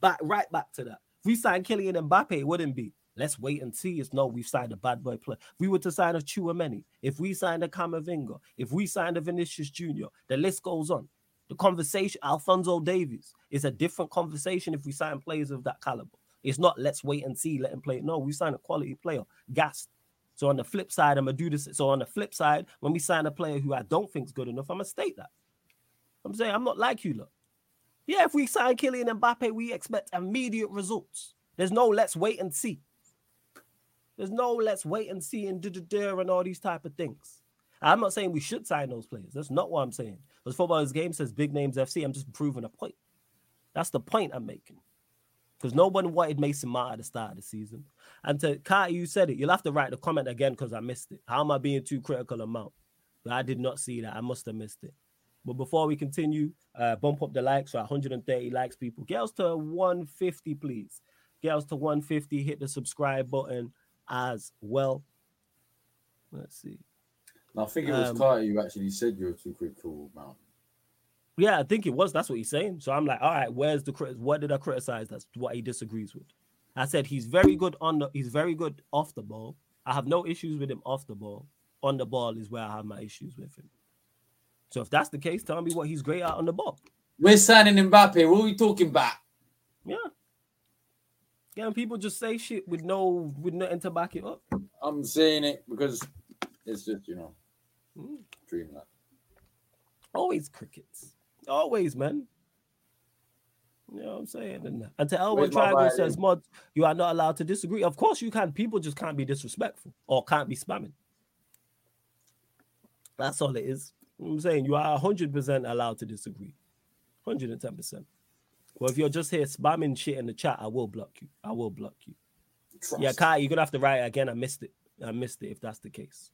Back right back to that. If we signed Kylian Mbappe, it wouldn't be. Let's wait and see. It's no, we've signed a bad boy player. If we were to sign a Tchouameni, if we signed a Camavinga, if we signed a Vinicius Jr., the list goes on. The conversation, Alfonso Davies, is a different conversation if we sign players of that caliber. It's not let's wait and see, let him play. No, we sign a quality player, gassed. So on the flip side, I'm gonna do this. So on the flip side, when we sign a player who I don't think is good enough, I'm gonna state that. I'm saying I'm not like you, look. Yeah, if we sign Kylian Mbappe, we expect immediate results. There's no let's wait and see. There's no let's wait and see and da da and all these type of things. I'm not saying we should sign those players. That's not what I'm saying. Because football's game says big names FC. I'm just proving a point. That's the point I'm making. Because no one wanted Mason Mount at the start of the season. And to Kai, you said it. You'll have to write the comment again because I missed it. How am I being too critical of Mount? I did not see that. I must have missed it. But before we continue, uh, bump up the likes. So 130 likes, people. Get us to 150, please. Get us to 150. Hit the subscribe button as well. Let's see. I think it was Um, Carter who actually said you were too critical, Mount. Yeah, I think it was. That's what he's saying. So I'm like, all right, where's the crit? What did I criticize? That's what he disagrees with. I said he's very good on the. He's very good off the ball. I have no issues with him off the ball. On the ball is where I have my issues with him. So if that's the case, tell me what he's great at on the ball. We're signing Mbappe. What are we talking about? Yeah. Yeah, people just say shit with no with nothing to back it up. I'm saying it because it's just, you know, Mm. dreamland. Always crickets. Always, man. You know what I'm saying? And, and to my Triangle says, eh? Mod, you are not allowed to disagree. Of course you can. People just can't be disrespectful or can't be spamming. That's all it is. You know I'm saying you are 100% allowed to disagree. 110%. Well, if you're just here spamming shit in the chat, I will block you. I will block you. Trust. Yeah, Kai, you're gonna have to write it again. I missed it. I missed it if that's the case.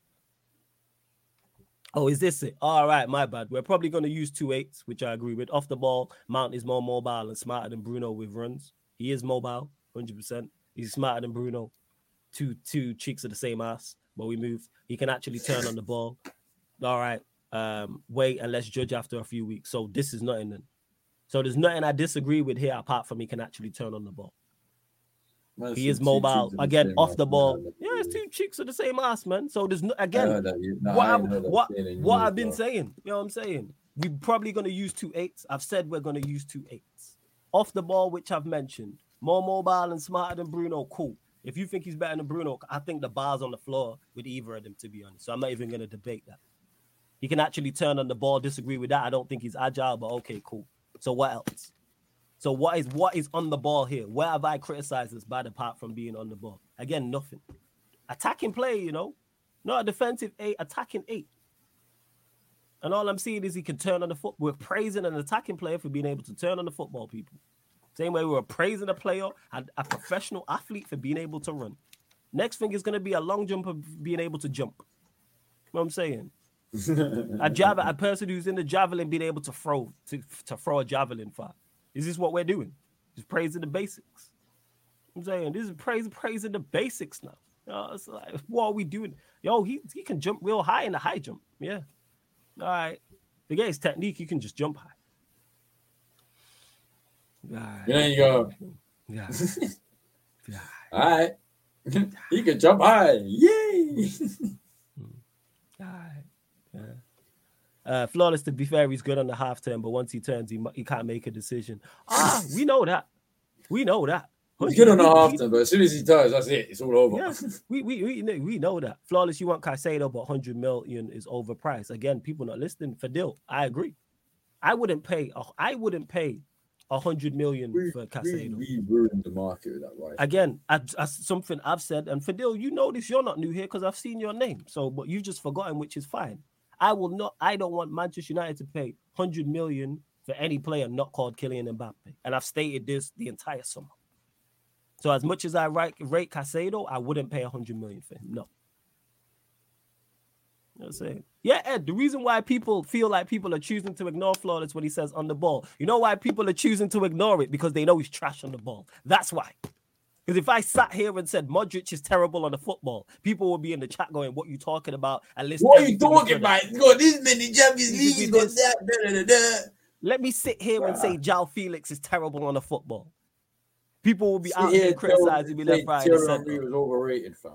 Oh, is this it? All right, my bad. We're probably gonna use two eights, which I agree with. Off the ball, Mount is more mobile and smarter than Bruno with runs. He is mobile, 100%. He's smarter than Bruno. Two two cheeks of the same ass, but we move. He can actually turn on the ball. All right. Um, wait and let's judge after a few weeks. So this is nothing then. So there's nothing I disagree with here apart from he can actually turn on the ball. Man, He is mobile again off the ball. Yeah, it's two cheeks of the same ass, man. So there's no again what I I've, ain't heard that what what I've been saying. You know what I'm saying? We're probably gonna use two eights. I've said we're gonna use two eights off the ball, which I've mentioned. More mobile and smarter than Bruno. Cool. If you think he's better than Bruno, I think the bar's on the floor with either of them, to be honest. So I'm not even gonna debate that. He can actually turn on the ball. Disagree with that. I don't think he's agile, but okay, cool. So what else? So what is what is on the ball here? Where have I criticized this bad apart from being on the ball? Again, nothing. Attacking play, you know, not a defensive eight, attacking eight. And all I'm seeing is he can turn on the foot. We're praising an attacking player for being able to turn on the football, people. Same way we were praising a player and a professional athlete for being able to run. Next thing is going to be a long jumper being able to jump. You know what I'm saying? a javelin, a person who's in the javelin being able to throw to, to throw a javelin far. Is this what we're doing? Just praising the basics. I'm saying this is praising praising the basics now. You know, it's like, what are we doing? Yo, he, he can jump real high in the high jump. Yeah. All right. Forget his technique, he can just jump high. Right. There you go. Yeah. yeah. All right. he can jump high. Yay. Hmm. All right. Yeah. Uh, flawless. To be fair, he's good on the half turn, but once he turns, he he can't make a decision. Ah, we know that. We know that. He's good on the half turn, but as soon as he turns, that's it. It's all over. Yeah, we, we we we know that. Flawless. You want Caicedo, but 100 million is overpriced. Again, people not listening. Fadil, I agree. I wouldn't pay. I wouldn't pay a hundred million we, for Caicedo. We, we, ruined the market with that, right? Again, something I've said, and Fadil, you know this. You're not new here because I've seen your name. So, but you've just forgotten, which is fine. I will not. I don't want Manchester United to pay hundred million for any player not called Kylian Mbappe, and I've stated this the entire summer. So, as much as I rate, rate Caicedo, I wouldn't pay hundred million for him. No. I'm saying? Yeah, Ed, the reason why people feel like people are choosing to ignore Flawless when he says on the ball, you know why people are choosing to ignore it? Because they know he's trash on the ball. That's why. Because if I sat here and said Modric is terrible on the football, people would be in the chat going, What are you talking about? And listen, what are you talking about? This many Champions League, he's got that, da, da, da, Let me sit here and say João Felix is terrible on the football. People will be out here criticizing me left, right, and center. was overrated, fam.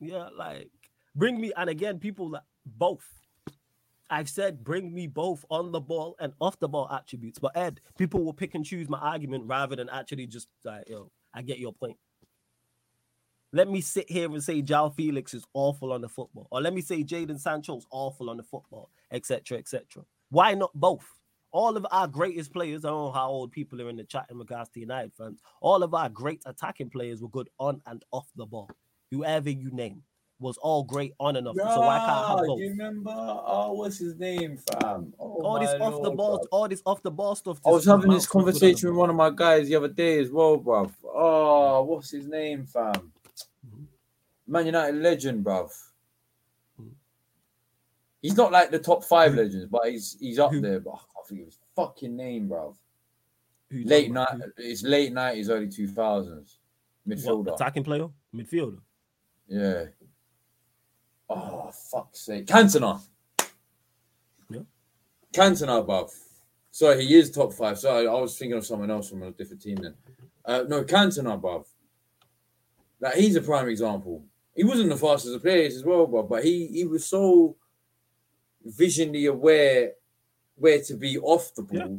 Yeah, like bring me, and again, people like both I've said bring me both on the ball and off the ball attributes. But Ed, people will pick and choose my argument rather than actually just like, yo, I get your point. Let me sit here and say Jao Felix is awful on the football, or let me say Jadon Sancho's awful on the football, etc., etc. Why not both? All of our greatest players, I don't know how old people are in the chat in regards to United fans. All of our great attacking players were good on and off the ball. Whoever you name was all great on and off. Yeah, so I can't have both. You remember? Oh, what's his name, fam? Oh, all this off Lord, the ball, bro. all this off the ball stuff. I was having this conversation with one of my guys the other day as well, bro. Oh, what's his name, fam? Man United legend, bro. Mm-hmm. He's not like the top five legends, but he's he's up Who? there. But I can't think of his fucking name, bro. Late night, it's late nineties, early two thousands. Midfielder, what, attacking player, midfielder. Yeah. Oh, fuck's sake. Cantona. Yeah. Cantona, above. Sorry, he is top five. So I was thinking of someone else from a different team then. Uh, no, Cantona, above. Like, he's a prime example. He wasn't the fastest of players as well, but, but he, he was so visionally aware where to be off the ball. Yeah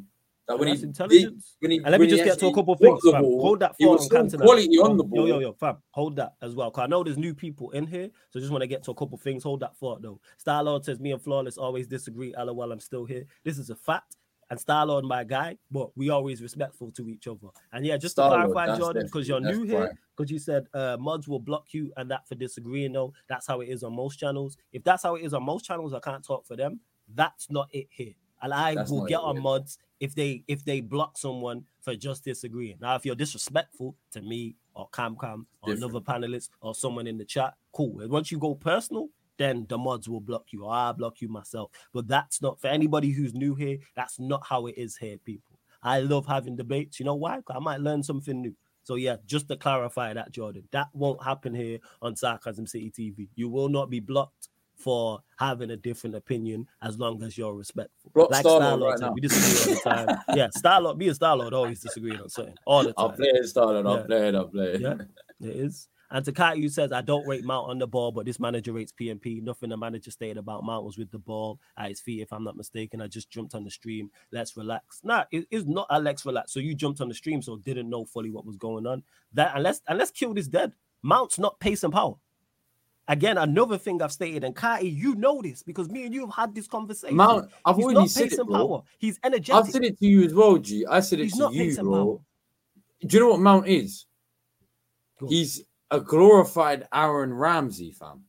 that when he, intelligence. when he, and let me just get to a couple of things, fam. Ball, hold that thought on Cantona. Quality on the ball. Yo, yo, yo, fam. Hold that as well. Cause I know there's new people in here, so I just want to get to a couple of things. Hold that thought though. Starlord says me and Flawless always disagree. LOL, I'm still here. This is a fact. And Starlord, my guy, but we always respectful to each other. And yeah, just Star to clarify, Jordan, because you're new here, because you said uh, mods will block you and that for disagreeing. though. that's how it is on most channels. If that's how it is on most channels, I can't talk for them. That's not it here and I That's will get on mods if they if they block someone for just disagreeing. Now, if you're disrespectful to me or Cam Cam or Different. another panelist or someone in the chat, cool. And once you go personal, then the mods will block you or I'll block you myself. But that's not for anybody who's new here. That's not how it is here, people. I love having debates. You know why? I might learn something new. So yeah, just to clarify that, Jordan, that won't happen here on Sarcasm City TV. You will not be blocked for having a different opinion as long as you're respectful. Block like Starlord, right we disagree all the time. yeah, Starlord, me and Starlord always disagree on something all the time. I'll play it, Starlord. I'll play it. I'll play it. Yeah, it is. And Takayu says, I don't rate Mount on the ball, but this manager rates PMP. Nothing the manager stated about Mount was with the ball at his feet, if I'm not mistaken. I just jumped on the stream. Let's relax. Nah, it, it's not Alex relax. So you jumped on the stream, so didn't know fully what was going on. That and let's and let's kill this dead. Mount's not pace and power. Again, another thing I've stated, and Kati, you know this because me and you have had this conversation. Mount, I've He's already not said pace it, and bro. power. He's energetic. I've said it to you as well, G. I said it He's to not you, bro. Do you know what Mount is? He's a glorified Aaron Ramsey, fam.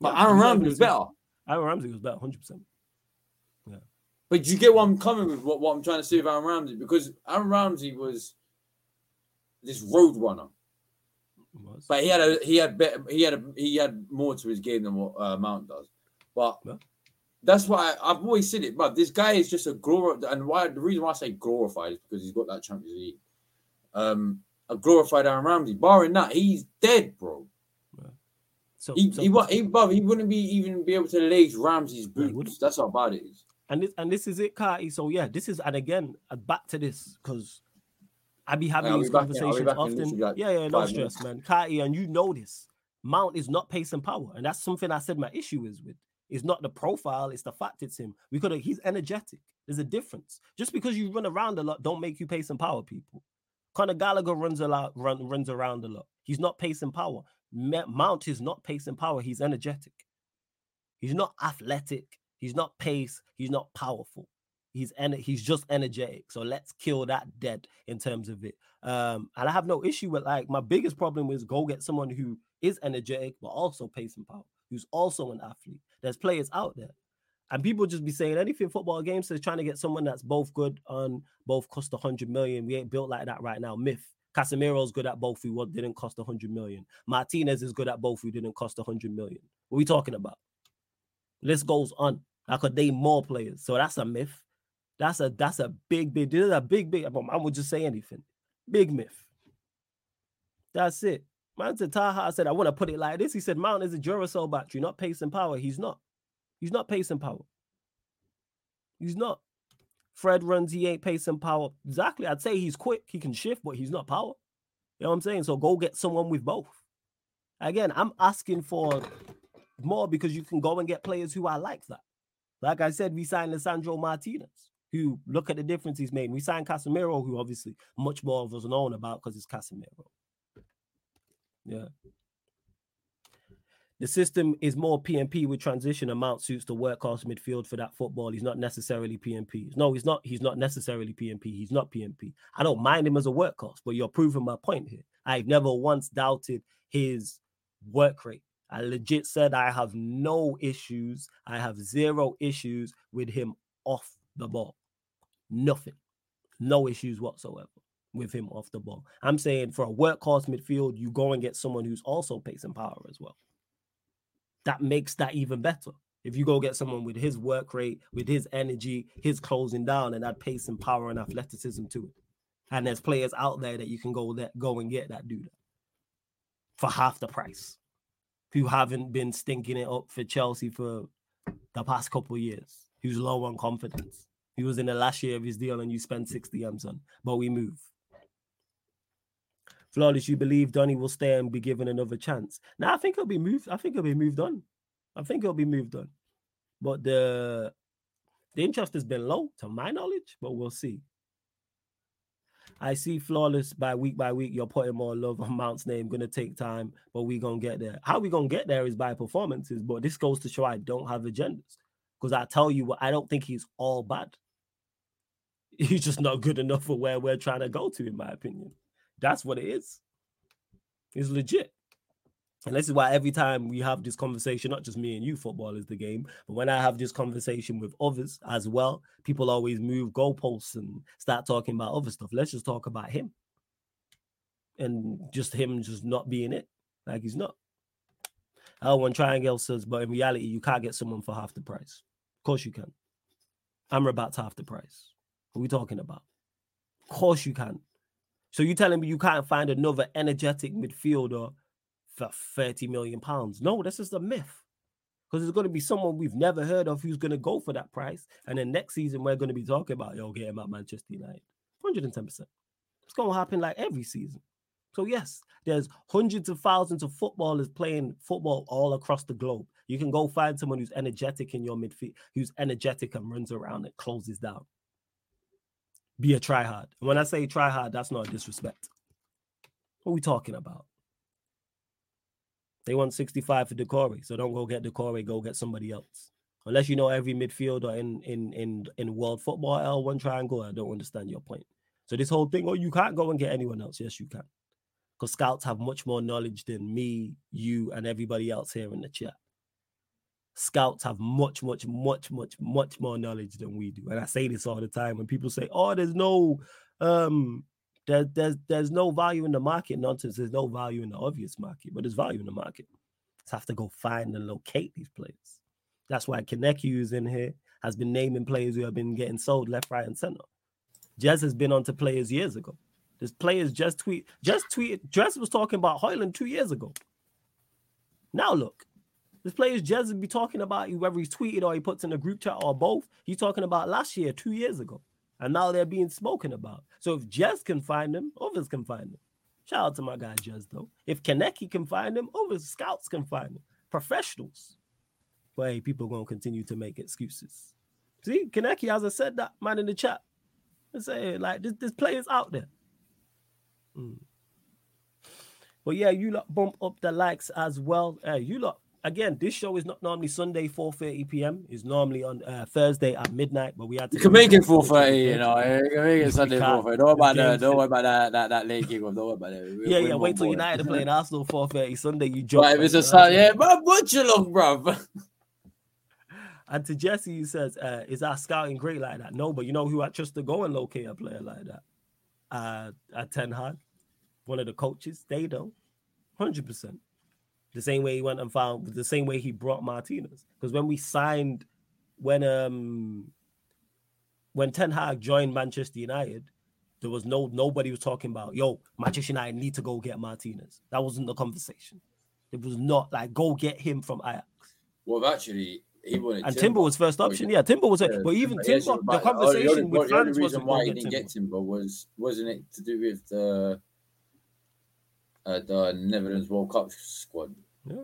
But Yeah, Aaron Ramsey was 100%. better. Aaron Ramsey was better, hundred percent. Yeah. But do you get what I'm coming with, what, what I'm trying to say with Aaron Ramsey, because Aaron Ramsey was this road runner. But he had a he had better he had a he had more to his game than what uh, Mount does. But Yeah. that's why I, I've always said it. But this guy is just a glor and why the reason why I say glorified is because he's got that Champions League. Um, a glorified Aaron Ramsey. Barring that, he's dead, bro. So, He so- he, he, bruv, he wouldn't be even be able to lace Ramsey's boots. That's how bad it is. and this and this is it, Kati. So yeah, this is and again uh, back to this because I be having I'll these back in- I'll be conversations in often. like yeah, yeah, no stress, man. Kati, and you know this. Mount is not pace and power, and that's something I said my issue is with. It's not the profile, it's the fact it's him. We could he's energetic. There's a difference. Just because you run around a lot, don't make you pace and power people. Conor Gallagher runs a lot, run, runs around a lot. He's not pace and power. Mount is not pace and power. He's energetic. He's not athletic. He's not pace. He's not powerful. He's en- he's just energetic. So let's kill that dead in terms of it. Um, and I have no issue with like my biggest problem is go get someone who is energetic but also pace and power, who's also an athlete. There's players out there. And people just be saying anything football games is trying to get someone that's both good on both cost 100 million. We ain't built like that right now. Myth. Casemiro's good at both who didn't cost 100 million. Martinez is good at both who didn't cost 100 million. What are we talking about? List goes on. I could name more players. So that's a myth. That's a that's a big, big, this is a big, big. I would just say anything. Big myth. That's it. Man to Taha said, I want to put it like this. He said, Mount is a Duracell battery, not pace and power. He's not. He's not pace and power. He's not. Fred runs, he ain't pace and power. Exactly. I'd say he's quick, he can shift, but he's not power. You know what I'm saying? So go get someone with both. Again, I'm asking for more because you can go and get players who are like that. Like I said, we signed Lisandro Martinez, who look at the difference he's made. We signed Casemiro, who obviously much more of us known about because it's Casemiro. Yeah. The system is more PMP with transition Amount Mount suits the workhorse midfield for that football. He's not necessarily PMP. No, he's not. He's not necessarily PMP. He's not PMP. I don't mind him as a workhorse, but you're proving my point here. I've never once doubted his work rate. I legit said I have no issues. I have zero issues with him off the ball. Nothing. No issues whatsoever with him off the ball. I'm saying for a workhorse midfield, you go and get someone who's also pace and power as well. That makes that even better. If you go get someone with his work rate, with his energy, his closing down, and that pace and power and athleticism to it. And there's players out there that you can go that go and get that that for half the price, who haven't been stinking it up for Chelsea for the past couple of years, who's low on confidence. He was in the last year of his deal and you spend 60 M's on, but we move. Flawless, you believe Donny will stay and be given another chance? Now I think he'll be moved. I think he'll be moved on. I think he'll be moved on. But the the interest has been low to my knowledge, but we'll see. I see flawless by week by week. You're putting more love on Mount's name. Gonna take time, but we gonna get there. How we gonna get there is by performances. But this goes to show I don't have agendas. Because I tell you what, I don't think he's all bad. He's just not good enough for where we're trying to go to, in my opinion. That's what it is. It's legit. And this is why every time we have this conversation, not just me and you, football is the game, but when I have this conversation with others as well, people always move goalposts and start talking about other stuff. Let's just talk about him. And just him just not being it. Like he's not. Oh, one triangle says, but in reality, you can't get someone for half the price. Of course you can. Amrabat's half the price. What are we talking about? Of course you can. So you're telling me you can't find another energetic midfielder for 30 million pounds? No, this is a myth. Because there's going to be someone we've never heard of who's going to go for that price. And then next season, we're going to be talking about, yo, get him at Manchester United. 110%. It's going to happen like every season. So, yes, there's hundreds of thousands of footballers playing football all across the globe. You can go find someone who's energetic in your midfield, who's energetic and runs around and closes down. Be a tryhard. When I say tryhard, that's not disrespect. What are we talking about? They want 65 for Decore. So don't go get Decore, go get somebody else. Unless you know every midfielder in in in in world football L1 triangle, I don't understand your point. So this whole thing, oh, you can't go and get anyone else. Yes, you can. Because scouts have much more knowledge than me, you, and everybody else here in the chat. Scouts have much, much, much, much, much more knowledge than we do. And I say this all the time when people say, Oh, there's no um there, there's there's no value in the market. Nonsense. There's no value in the obvious market, but there's value in the market. Just have to go find and locate these players. That's why Kaneki, who's in here, has been naming players who have been getting sold left, right, and center. Jez has been on to players years ago. This players just tweet, just tweet. Jez was talking about Højlund two years ago. Now look, this players Jez would be talking about you, whether he's tweeted or he puts in a group chat or both. He's talking about last year, two years ago, and now they're being spoken about. So if Jez can find them, others can find them. Shout out to my guy Jez though. If Kaneki can find them, others scouts can find them. Professionals. But hey, people gonna continue to make excuses. See, Kaneki, as I said that man in the chat, I say like this, this players out there. Mm. But yeah, you lot bump up the likes as well. You lot again. This show is not normally Sunday 4:30 p.m. It's normally on uh, Thursday at midnight. But we had to. You can make it 4:30. You know, you can make it Sunday 4:30. Don't worry about that. Don't worry about that. That, that late kickoff. Don't worry about. We, yeah, yeah. Wait till United are playing Arsenal 4:30 Sunday. You jump. If it's a Sunday, yeah, but watch along, bro. And to Jesse, he says, uh, "Is our scouting great like that?" No, but you know who I trust to go and locate a player like that? Uh, at Ten Hag, one of the coaches. They don't, hundred percent. The same way he went and found, the same way he brought Martinez. Because when we signed, when um, when Ten Hag joined Manchester United, there was no nobody was talking about, yo, Manchester United need to go get Martinez. That wasn't the conversation. It was not like go get him from Ajax. Well, actually, he wanted and Timber, Timber was first option. Yeah, Timber was. Yeah, but even Timber, the conversation the only, with the only reason why he didn't Timber. get Timber was wasn't it to do with the uh, the Netherlands World Cup squad? Yeah.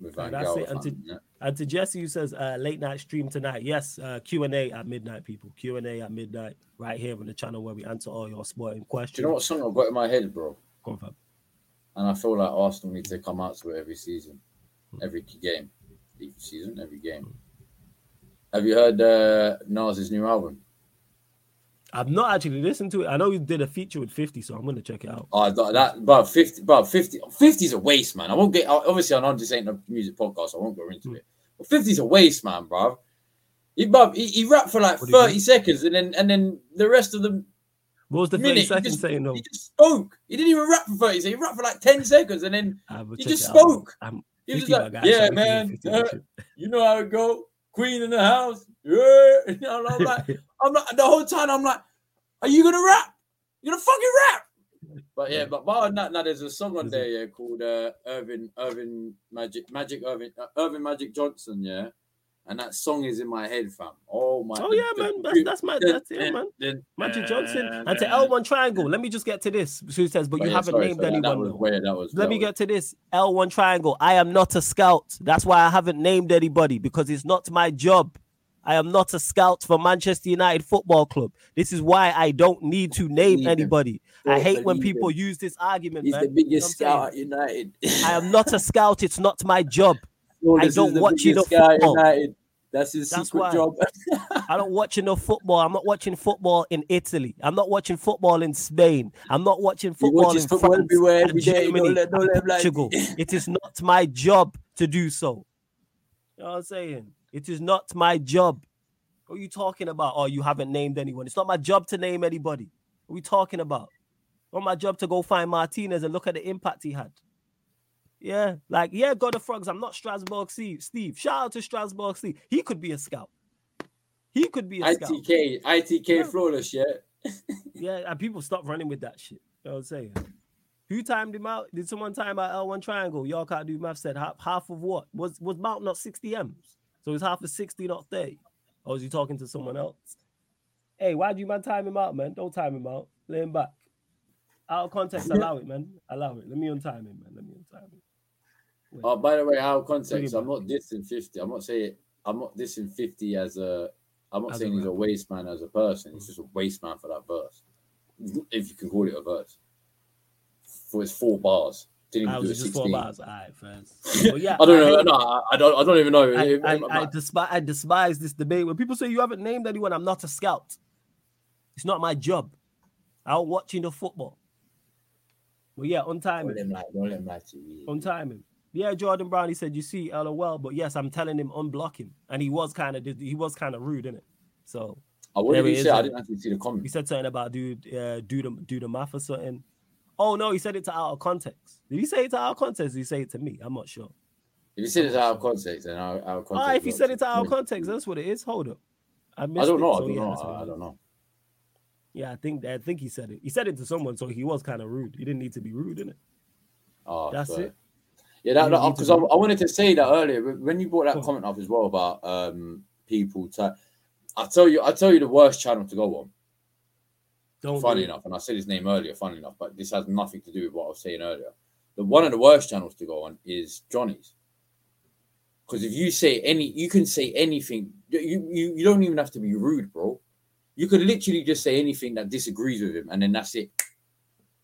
With Van that's it. And to, yeah. and to Jesse who says uh, late night stream tonight. Yes, uh, Q and A at midnight, people. Q and A at midnight, right here on the channel where we answer all your sporting questions. Do you know what song I've got in my head, bro? Confirm. And I feel like Arsenal need to come out to it every season, hmm. every game each season, every game. Have you heard uh, Nas's new album? I've not actually listened to it. I know he did a feature with 50, so I'm gonna check it out. Oh, that about 50, about 50, 50 is a waste, man. I won't get obviously I know this ain't a music podcast, so I won't go into mm. it. But 50 is a waste, man, bro. He, bruv, he, he rapped for like 30 seconds and then and then the rest of the what was the 30 seconds saying though? He just spoke. He didn't even rap for 30 seconds. He rapped for like 10 seconds and then he just spoke. I'm, he was like, yeah, man, uh, you know how it go. Queen in the house. Yeah. Know, I'm like, I'm like, the whole time I'm like, are you gonna rap? You're gonna fucking rap? But yeah, but bar that, now there's a song on there, yeah, called uh, Earvin Earvin Magic Magic Earvin uh, Earvin Magic Johnson, yeah and that song is in my head, fam. Oh my! Oh yeah, man. That's that's my that's it, man. Magic Johnson and to L1 Triangle. Let me just get to this. Who says? But, but you yeah, haven't sorry, named sorry, anyone. That was where that was. Let that me was. get to this L1 Triangle. I am not a scout. That's why I haven't named anybody because it's not my job. I am not a scout for Manchester United Football Club. This is why I don't need to name anybody. I hate when people use this argument. He's man. the biggest you know scout at United. I am not a scout. It's not my job. I don't watch enough football. United. That's his That's secret why. job. I don't watch enough football. I'm not watching football in Italy. I'm not watching football in Spain. I'm not watching football in football France everywhere, and Germany, don't let, don't let Portugal. it is not my job to do so. You know what I'm saying? It is not my job. What are you talking about? Oh, you haven't named anyone. It's not my job to name anybody. What are we talking about? Not my job to go find Martinez and look at the impact he had. Yeah, like yeah, God of Frogs. I'm not Strasbourg Steve. Steve, shout out to Strasbourg Steve. He could be a scout. He could be a ITK, scout. ITK yeah. flawless, yeah. yeah, and people stop running with that shit. You know what I'm saying? Who timed him out? Did someone time out L1 triangle? Y'all can't do math. Said half, half of what? Was was Mount not 60 M's? So it's half of 60, not 30. Or was he talking to someone else? Hey, why do you man time him out, man? Don't time him out. Lay him back. Out of context, allow it, man. Allow it. Let me untime him, man. Let me untime him. Oh, by the way, how context? I'm not dissing 50. I'm not saying I'm not dissing 50 as a. I'm not as saying a he's a waste man as a person. He's mm. just a waste man for that verse, if you can call it a verse. For his four bars, Didn't I do was just four 16. bars. All right. Well, yeah, I don't know. hate- No, I, I don't. I don't even know. I, I, I, despise, I despise this debate when people say you haven't named anyone. I'm not a scout. It's not my job. I'm watching the football. Well, yeah, on time. don't let him lie. Don't let him lie to you. on timing. Yeah, Jordan Brown. He said, "You see, LOL." But yes, I'm telling him unblock him, and he was kind of he was kind of rude in it. So what There did he he is, say? I didn't actually see the comment. he said something about dude, uh, do the do the math or something. Oh no, he said it to out of context. Did he say it to out of context? Did he say it to me? I'm not sure. If he said it's out of context, then out, out of context. Ah, if he said it to out of context, that's what it is. Hold up, I I don't it, know. I don't yeah, know. I, I don't know. Yeah, I think I think he said it. He said it to someone, so he was kind of rude. He didn't need to be rude, innit? Oh, That's fair. it. Yeah, that You need to because I, I wanted to say that earlier when you brought that on. comment up as well about um people. To, I tell you, I tell you the worst channel to go on. Don't funny do enough, and I said his name earlier. Funny enough, but this has nothing to do with what I was saying earlier. The one of the worst channels to go on is Johnny's. Because if you say any, you can say anything. You, you you don't even have to be rude, bro. You could literally just say anything that disagrees with him, and then that's it.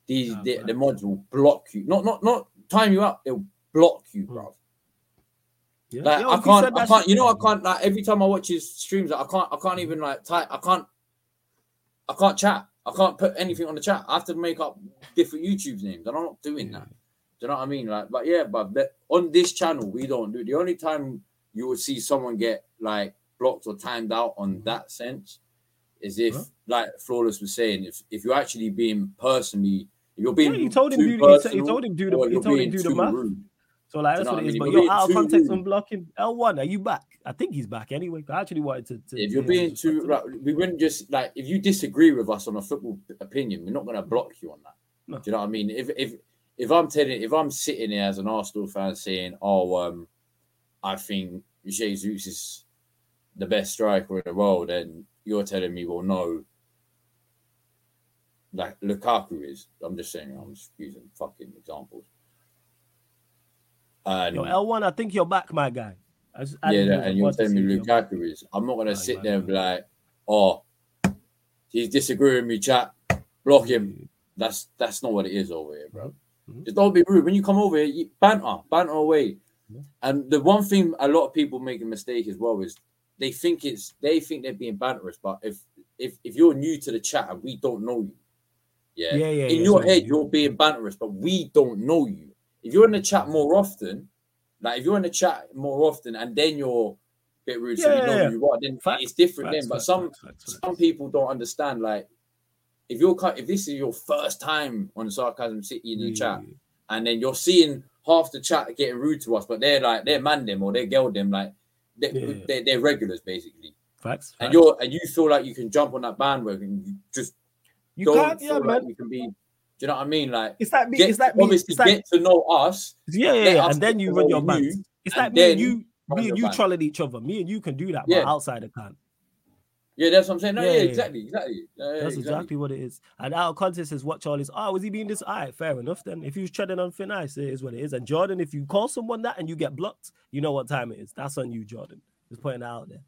These Ah, the, the mods will block you. Not not not time you out. They'll block you, Hmm. bro. Yeah. Like Yo, I can't, I can't. You know, I can't. Like every time I watch his streams, like, I can't. I can't even like type. I can't. I can't chat. I can't put anything on the chat. I have to make up different YouTube names, and I'm not doing that. Do you know what I mean? Like, but yeah, but on this channel, we don't do. The only time you would see someone get like blocked or timed out on mm-hmm. that sense is if, Huh? like Flawless was saying, if if you're actually being personally, if you're being Yeah, he told him do the- he told him do the- he you're told him do the math. rude. So like Do you that's know what it what I mean? But You're you're out of context rude. unblocking L1. Are you back? I think he's back anyway. I actually wanted to. to if you're being too like, we wouldn't just like if you disagree with us on a football opinion we're not going to block you on that No. do you know what i mean if if if i'm telling if i'm sitting here as an arsenal fan saying oh um i think jesus is the best striker in the world then you're telling me well no like lukaku is i'm just saying i'm just using fucking examples and Yo, L1, I think you're back, my guy. Yeah, didn't that, really and you're telling me. Lukaku is. I'm not gonna Oh, sit there and be like, oh, he's disagreeing with me, chat. Block him. That's that's not what it is over here, bro. Mhm. Just don't be rude. When you come over here, you banter, banter away. Yeah. And the one thing a lot of people make a mistake as well is they think it's they think they're being banterous, but if if if you're new to the chat and we don't know you, yeah, Yeah, yeah, in yeah, your head you- you're being banterous, but we don't know you. If you're in the chat more often, like if you're in the chat more often and then you're a bit rude, so Yeah, we know yeah, who you are, then Facts, it's different Facts, then. But facts, some some people don't understand. Like if you're if this is your first time on Sarcasm City in the Yeah, chat, and then you're seeing half the chat getting rude to us, but they're like they're man them or they're girl them, like they're, they're, they're regulars basically. Facts. And you're and you feel like you can jump on that bandwagon, you just you don't can't, feel yeah, like man. you can be. Do you know what I mean? Like It's that me. get, it's like me. obviously It's like, get to know us. yeah, yeah, yeah. And then you run know your you, bands. It's like me and you, run me and you band. trolling each other. Me and you can do that, Yeah. but outside the can. Yeah, that's what I'm saying. No, Yeah, yeah, yeah. exactly, exactly. Yeah, yeah, That's exactly. what it is. And out of context is what Charlie's. Oh, was he being this? All right, fair enough. Then if he was treading on thin ice, it is what it is. And Jordan, if you call someone that and you get blocked, you know what time it is. That's on you, Jordan. Just putting that out there.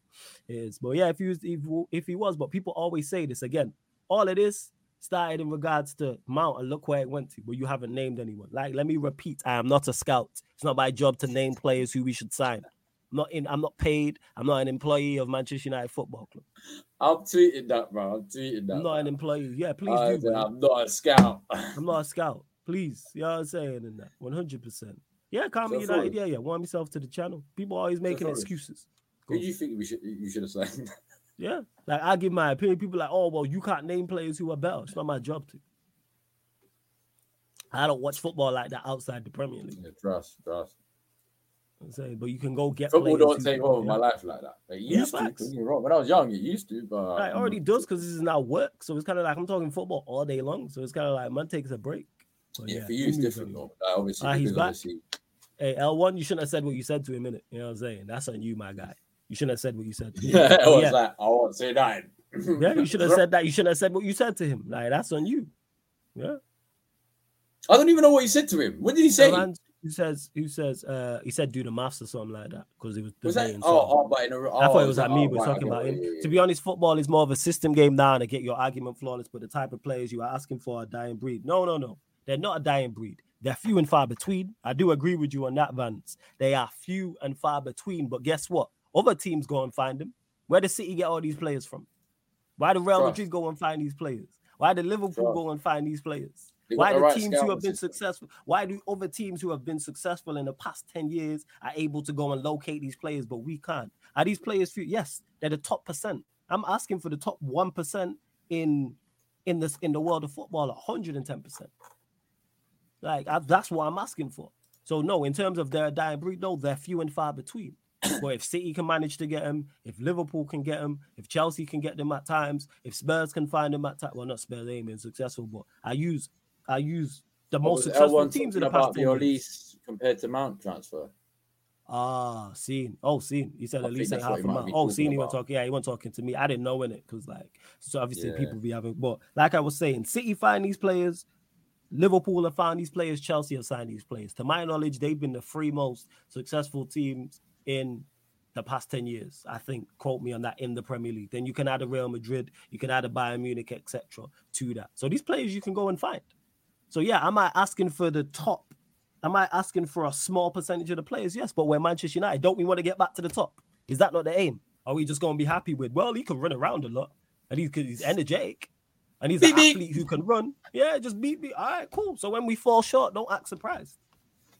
It is. But yeah, if he was, if, if he was, but people always say this again. All it is started in regards to Mount and look where it went to, but you haven't named anyone. Like, let me repeat, I am not a scout. It's not my job to name players who we should sign. I'm not in. I'm not paid. I'm not an employee of Manchester United Football Club. I'm tweeting that, bro. I'm tweeting that. I'm not an employee. Yeah, please I do. bro. I'm not a scout. I'm not a scout. Please. You know what I'm saying? In that 100%. Yeah, Carmen So United. Yeah, yeah. Warm myself to the channel. People always making Flores- excuses. Who do you think we should you should have signed? Yeah. Like, I give my opinion. People like, oh, well, you can't name players who are better. It's not my job to. I don't watch football like that outside the Premier League. Yeah, trust, trust. I'm saying, but you can go get Football don't take over my life like that. It Yeah, used to. don't get me wrong. When I was young, it used to, but Right, already does because this is now work. So it's kind of like I'm talking football all day long. So it's kind of like man takes a break. But Yeah, for you it's different though. Like, obviously, Ah, he's back. obviously, Hey, L1, you shouldn't have said what you said to him, innit? You know what I'm saying? That's on you, my guy. You shouldn't have said what you said to him. yeah, I was yeah. like, I won't say that. Yeah, you should have said that. You shouldn't have said what you said to him. Like that's on you. Yeah. I don't even know what he said to him. What did he say? Who says who says uh he said do the maths or something like that because it was was that? Oh, oh, but in a, oh, I thought it was like, like me, oh, but right, talking about him. yeah, To be honest, football is more of a system game now to get your argument flawless, but the type of players you are asking for are dying breed. No, no, no. They're not a dying breed. they're few and far between. I do agree with you on that, Vance. They are few and far between. But guess what? Other teams go and find them. Where does City get all these players from? Why do Real. Madrid go and find these players? Why do Liverpool go and find these players? Why the do right teams who have been system. successful? Why do other teams who have been successful in the past 10 years are able to go and locate these players, but we can't? Are these players few? Yes, they're the top percent. I'm asking for the top one percent in in this in the world of football, 110 percent. Like I, that's what I'm asking for. So no, in terms of their dying breed, no, they're few and far between. But if City can manage to get them, if Liverpool can get them, if Chelsea can get them at times, if Spurs can find them at times, well, not Spurs, they ain't been successful, but I use I use the What most successful L1 teams in the past about years. Elise compared to Mount transfer. Ah, seen. Oh, seen. He said I at least think ain't that's what half a month. Oh, seen. He went about. talking. Yeah, he went talking to me. I didn't know in it because like, so obviously Yeah. people be having. But like I was saying, City find these players. Liverpool have found these players. Chelsea have signed these players. To my knowledge, they've been the three most successful teams in the past 10 years. I think, quote me on that, in the Premier League. Then you can add a Real Madrid, you can add a Bayern Munich, etc. to that. So these players you can go and find. So yeah, am I asking for the top? Am I asking for a small percentage of the players? Yes, but we're Manchester United. Don't we want to get back to the top? Is that not the aim? Are we just going to be happy with? Well, he can run around a lot, and he's, he's energetic, and he's an Beep, beep. athlete who can run. Yeah, just beat me. All right, cool. So when we fall short, don't act surprised.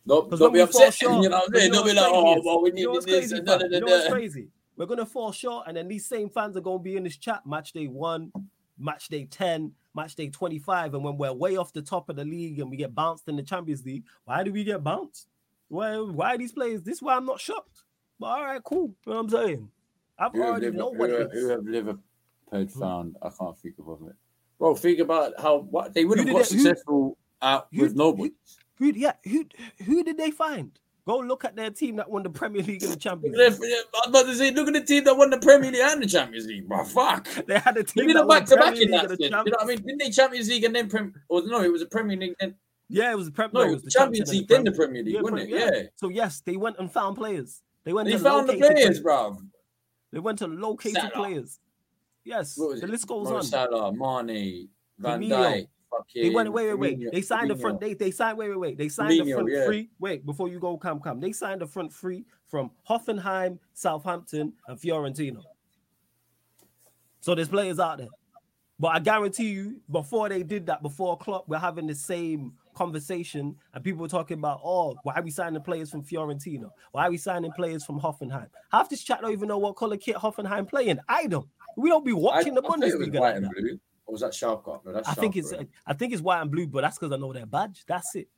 Don't, don't be upset. short, you know what I'm you saying? know Don't be like, oh, well, we you know need this. crazy, da, fam? da, You da, know what's da. crazy? We're gonna fall short, and then these same fans are gonna be in this chat match day one, match day 10, match day 25. And when we're way off the top of the league and we get bounced in the Champions League, why do we get bounced? Why why are these players? This is why I'm not shocked. But all right, cool. You know what I'm saying? I've Who already know what who, it have- who. Liverpool Hmm. found? I can't think of it. Bro, think about how what they would have got who- successful out with nobody. Who yeah, who who did they find? Go look at their team that won the Premier League and the Champions League. I'm about to say, look at the team that won the Premier League and the Champions League, bro. Fuck. They had a They team did that won back to back in that. You know what I mean? Didn't they Champions League and then Prem? Or no, it was a Premier League. Then Yeah, it was the Prem. no, it was the Champions League, then the Premier League, Yeah, wasn't it? Prem- Yeah. So yes, they went and found players. They went They to found the players, bro. They went to locate Salah. players. Yes, the list goes Mo on. Salah, Mane, Van. Dijk, fucking. They went wait, wait, wait. They signed the front. They they signed wait, wait, wait. They signed the front yeah. three. Wait, before you go, come, come. They signed the front three from Hoffenheim, Southampton, and Fiorentina. So there's players out there. But I guarantee you, before they did that, before Klopp, we're having the same conversation, and people were talking about, oh, why are we signing players from Fiorentina? Why are we signing players from Hoffenheim? Half this chat don't even know what color kit Hoffenheim playing. I don't. We don't be watching the I was Bundesliga. like. Or was that Schalke? No, that's I think it's right? I think it's white and blue, but that's because I know their badge. That's it.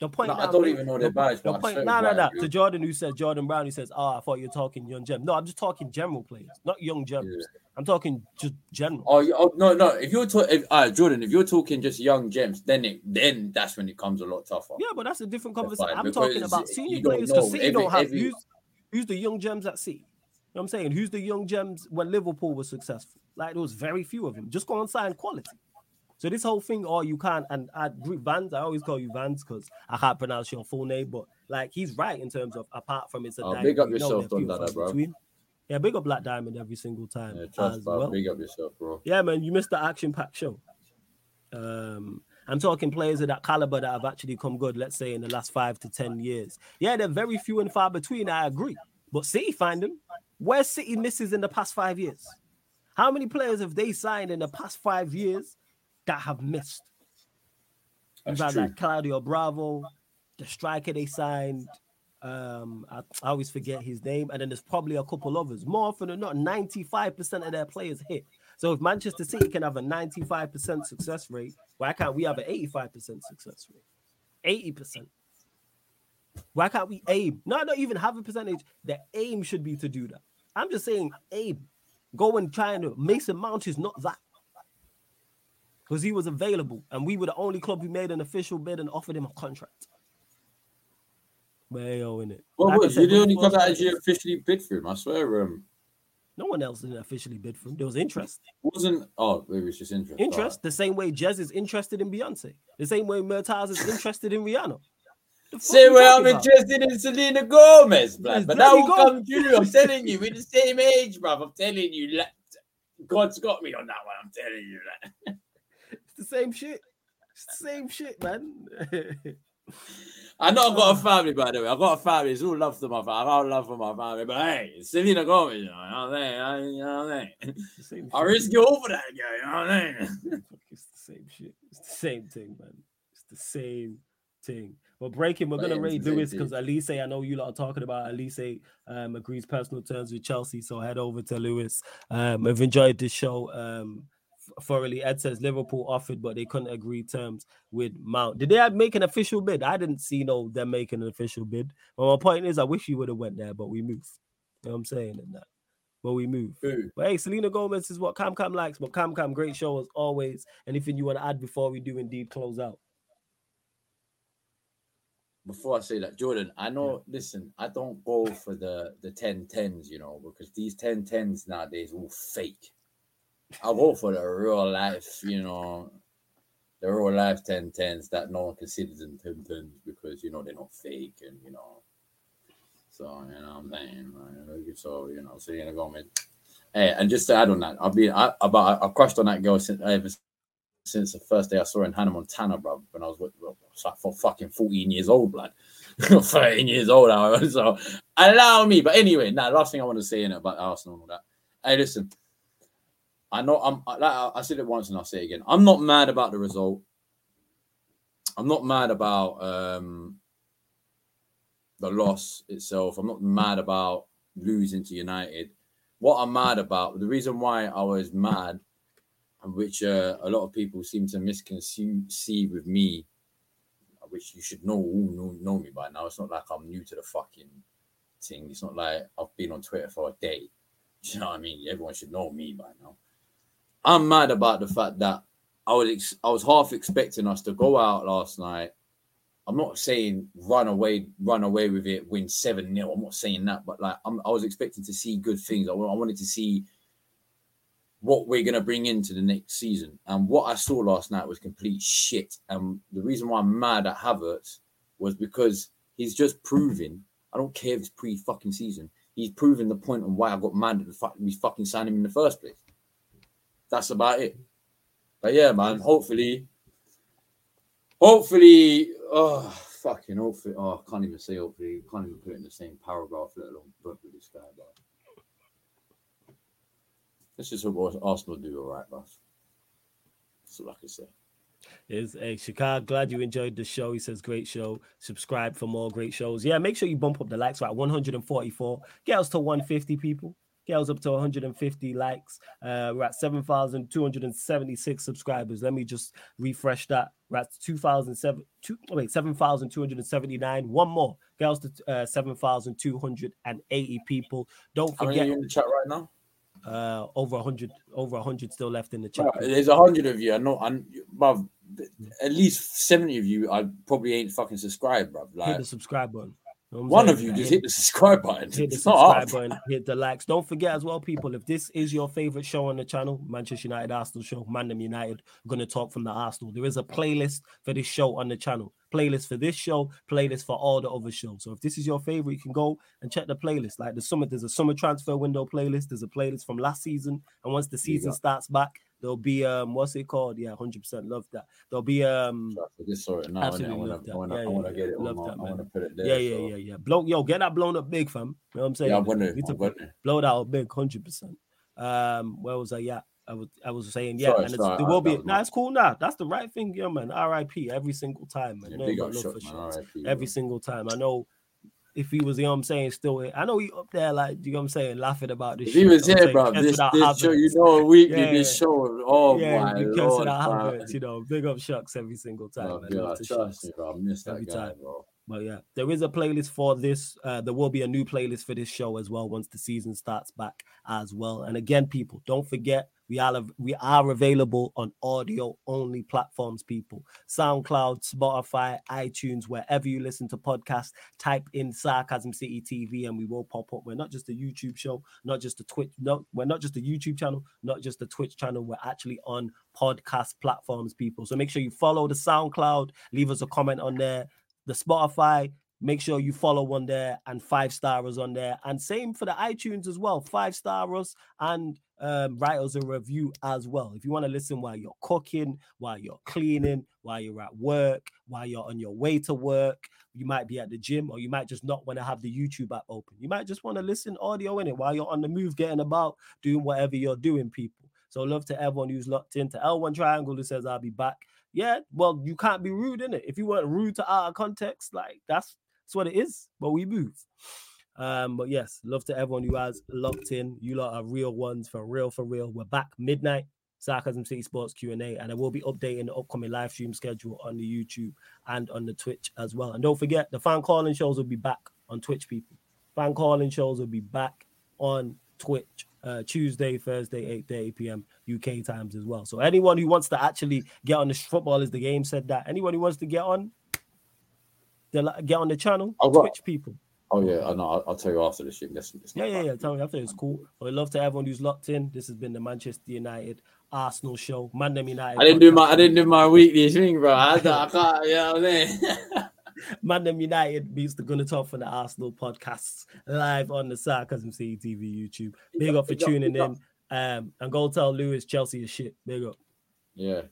The point No, I don't even know their badge, The point, no, no, no. To Jordan, who said Jordan Brown, who says, "Oh, I thought you were talking young gem." No, I'm just talking general players, not young gems. Yeah. I'm talking just general. Oh, oh no, no. If you're talking, uh, Jordan, if you're talking just young gems, then it then that's when it comes a lot tougher. Yeah, but that's a different conversation. I'm talking about senior players because. City Every- don't have every- who's, who's the young gems at City. You know what I'm saying? Who's the young gems when Liverpool was successful? Like there was very few of them. Just go and sign quality. So this whole thing, oh, you can't, and I agree, Vans. I always call you Vans because I can't pronounce your full name, but like he's right in terms of apart from it's a Oh, diamond, big up yourself, they're few Don and Dada, far bro. between. Yeah, big up Black Diamond every single time Yeah, trust, as bro. well. Big up yourself, bro. Yeah, man, you missed the action packed show. Um, I'm talking players of that caliber that have actually come good, let's say in the last five to ten years. Yeah, they're very few and far between, I agree. But City find them. Where City misses in the past five years? How many players have they signed in the past five years that have missed? That's You've like Claudio Bravo, the striker they signed. Um, I, I always forget his name, and then there's probably a couple others. More often than not, 95% of their players hit. So if Manchester City can have a 95% success rate, why can't we have an 85% success rate? 80%. Why can't we aim? No, not even have a percentage. The aim should be to do that. I'm just saying aim. Go and try and. Mason Mount is not that. Because he was available, and we were the only club who made an official bid and offered him a contract. Well, yo, in it. Well, Like I what, said, you're the only club that actually officially bid for him. I swear. Um, No one else didn't officially bid for him. There was interest. wasn't. Oh, maybe it's just interest. Interest, the same way Jez is interested in Beyonce, the same way Murtaz is interested in Rihanna. Say well, I'm about? interested in Selena Gomez, Yes, blood. But there that will come true. I'm telling you, we're the same age, bruv. I'm telling you. God's got me on that one. I'm telling you that. It's the same shit. It's the same shit, man. I know I've got a family, by the way. I've got a family. It's all love to my family. I got love for my family. But hey, Selena Gomez, you know what I'm saying? You know what I'm saying? I risk it all for that guy, you know what I'm saying? It's the same shit. It's the same thing, man. It's the same thing. But breaking, we're rate it's the same Lewis because Elise, I know you lot are talking about Elise um agrees personal terms with Chelsea. So head over to Lewis. Um, I've enjoyed this show. Um thoroughly. Ed says Liverpool offered, but they couldn't agree terms with Mount. Did they make an official bid? I didn't see no them making an official bid. But my point is, I wish you would have went there, but we moved. You know what I'm saying? And that, but we move. Who? But hey, Selena Gomez is what Cam Cam likes. But Cam Cam, great show as always. Anything you want to add before we do indeed close out? Before I say that, Jordan, I know, listen, I don't go for the the 10 10s, you know, because these 10 10s nowadays all fake. I go for the real life, you know, the real life 10 10s that no one considers them 10 10s because, you know, they're not fake and, you know, so, you know, what I'm saying, man, so, you know, so you're gonna go, man. Hey, and just to add on that, I've been, I, about, I crushed on that girl since I ever since the first day I saw in Hannah Montana, bro, when I was, with, like for fucking 14 years old, blood. 13 years old, however. So allow me. But anyway, now last thing I want to say in it about Arsenal and all that. Hey, listen, I know I'm like I- said it once and I'll say it again. I'm not mad about the result. I'm not mad about um the loss itself. I'm not mad about losing to United. What I'm mad about, the reason why I was mad, which uh, a lot of people seem to misconceive with me, which you should know all know, know me by now. It's not like I'm new to the fucking thing. It's not like I've been on Twitter for a day. Do you know what I mean? Everyone should know me by now. I'm mad about the fact that I was ex- I was half expecting us to go out last night. I'm not saying run away, run away with it, win seven 0 I'm not saying that, but like I'm, I was expecting to see good things. I, I wanted to see what we're gonna bring into the next season. And what I saw last night was complete shit. And the reason why I'm mad at Havertz was because he's just proving. I don't care if it's pre fucking season. He's proven the point on why I got mad at the fact we fucking signed him in the first place. That's about it. But yeah, man. Hopefully, hopefully, oh fucking hopefully. Oh, I can't even say hopefully. Can't even put it in the same paragraph, let alone book with this guy. But let's just hope Arsenal do all right, boss. That's all I can say. Is a Chicago. Glad you enjoyed the show. He says, great show. Subscribe for more great shows. Yeah, make sure you bump up the likes. We're 144. Get us to 150 people. Get us up to 150 likes. Uh, we're at 7,276 subscribers. Let me just refresh that. We're at 2,007. Two, wait, 7,279. One more. Get us to uh, 7,280 people. Don't How many are forget, you in the chat right now? Uh, over 100, over a 100 still left in the chat. Bruh, there's a hundred of you. I know. I'm, bruv, at least seventy of you. I probably ain't fucking subscribed, bruv. hit the subscribe button. You know I'm one saying? of you just hit the subscribe button. hit the It's subscribe button, hit the likes. Don't forget as well, people, if this is your favorite show on the channel, Manchester United Arsenal show, Mandem United, going to talk from the Arsenal. There is a playlist for this show on the channel. Playlist for this show, playlist for all the other shows. So if this is your favorite, you can go and check the playlist. Like the summer, there's a summer transfer window playlist. There's a playlist from last season. And once the season starts back, there'll be um what's it called? Yeah, 100% love that. There'll be um I just saw now. I Absolutely want love to. I want Yeah, to. Yeah, yeah. get it. Love my, that, I want to put it there. yeah, yeah, so- yeah, yeah. Blow yo, get that blown up big, fam. You know what I'm saying? Yeah, I'm gonna. Need to blow that up big, hundred percent. Um, where was I? Yeah, I was I was saying yeah, Sorry, and it's, sorry, there will be nah, my- it's cool now. That's the right thing, yeah, man. R.I.P. every single time, man. Yeah, No, shot, for man. every bro. single time. I know if he was, you know what I'm saying, still I know he up there, like, you know what I'm saying, laughing about this. He shit, was here, bro, this, this show, you know, weekly, Yeah, this show, oh yeah, my lord. Havertz, you know, big up shucks every single time, man. yeah, trust me, bro. I miss that Every guy, time. bro. But yeah, there is a playlist for this. Uh, there will be a new playlist for this show as well once the season starts back as well. And again, people, don't forget we are we are available on audio only platforms. People, SoundCloud, Spotify, iTunes, wherever you listen to podcasts. Type in Sarcasm City TV, and we will pop up. We're not just a YouTube show, not just a Twitch. No, we're not just a YouTube channel, not just a Twitch channel. We're actually on podcast platforms, people. So make sure you follow the SoundCloud. Leave us a comment on there the Spotify. Make sure you follow one there and five star us on there. And same for the iTunes as well. Five star us and um, write us a review as well. If you want to listen while you're cooking, while you're cleaning, while you're at work, while you're on your way to work. You might be at the gym, or you might just not want to have the YouTube app open. You might just want to listen audio in it while you're on the move, getting about, doing whatever you're doing, people. So love to everyone who's locked into L1 Triangle who says I'll be back. Yeah, well, you can't be rude in it. If you weren't rude to of context, like that's that's what it is. But we move. Um, but yes, love to everyone who has locked in. You lot are real ones for real, for real. We're back midnight, Sarcasm City Sports Q and A, and I will be updating the upcoming live stream schedule on the YouTube and on the Twitch as well. And don't forget, the fan calling shows will be back on Twitch. People, fan calling shows will be back on Twitch uh, Tuesday, Thursday, 8 30 p.m. UK times as well. So anyone who wants to actually get on the football is the game said that. Anyone who wants to get on, the get on the channel, got- Twitch people. Oh yeah, I know. I'll, I'll tell you after the shit. Listen, Yeah, yeah, yeah. Tell me after it's cool. But love to everyone who's locked in. This has been the Manchester United Arsenal show. Mandem United. I didn't do my I didn't do my weekly thing, bro. I, I can't. You know what I mean? Mandem United beats the Gunner Top from the Arsenal podcasts live on the Sarcasm City TV YouTube. Big up for tuning in. Um, and go tell Lewis Chelsea is shit. Big up. yeah.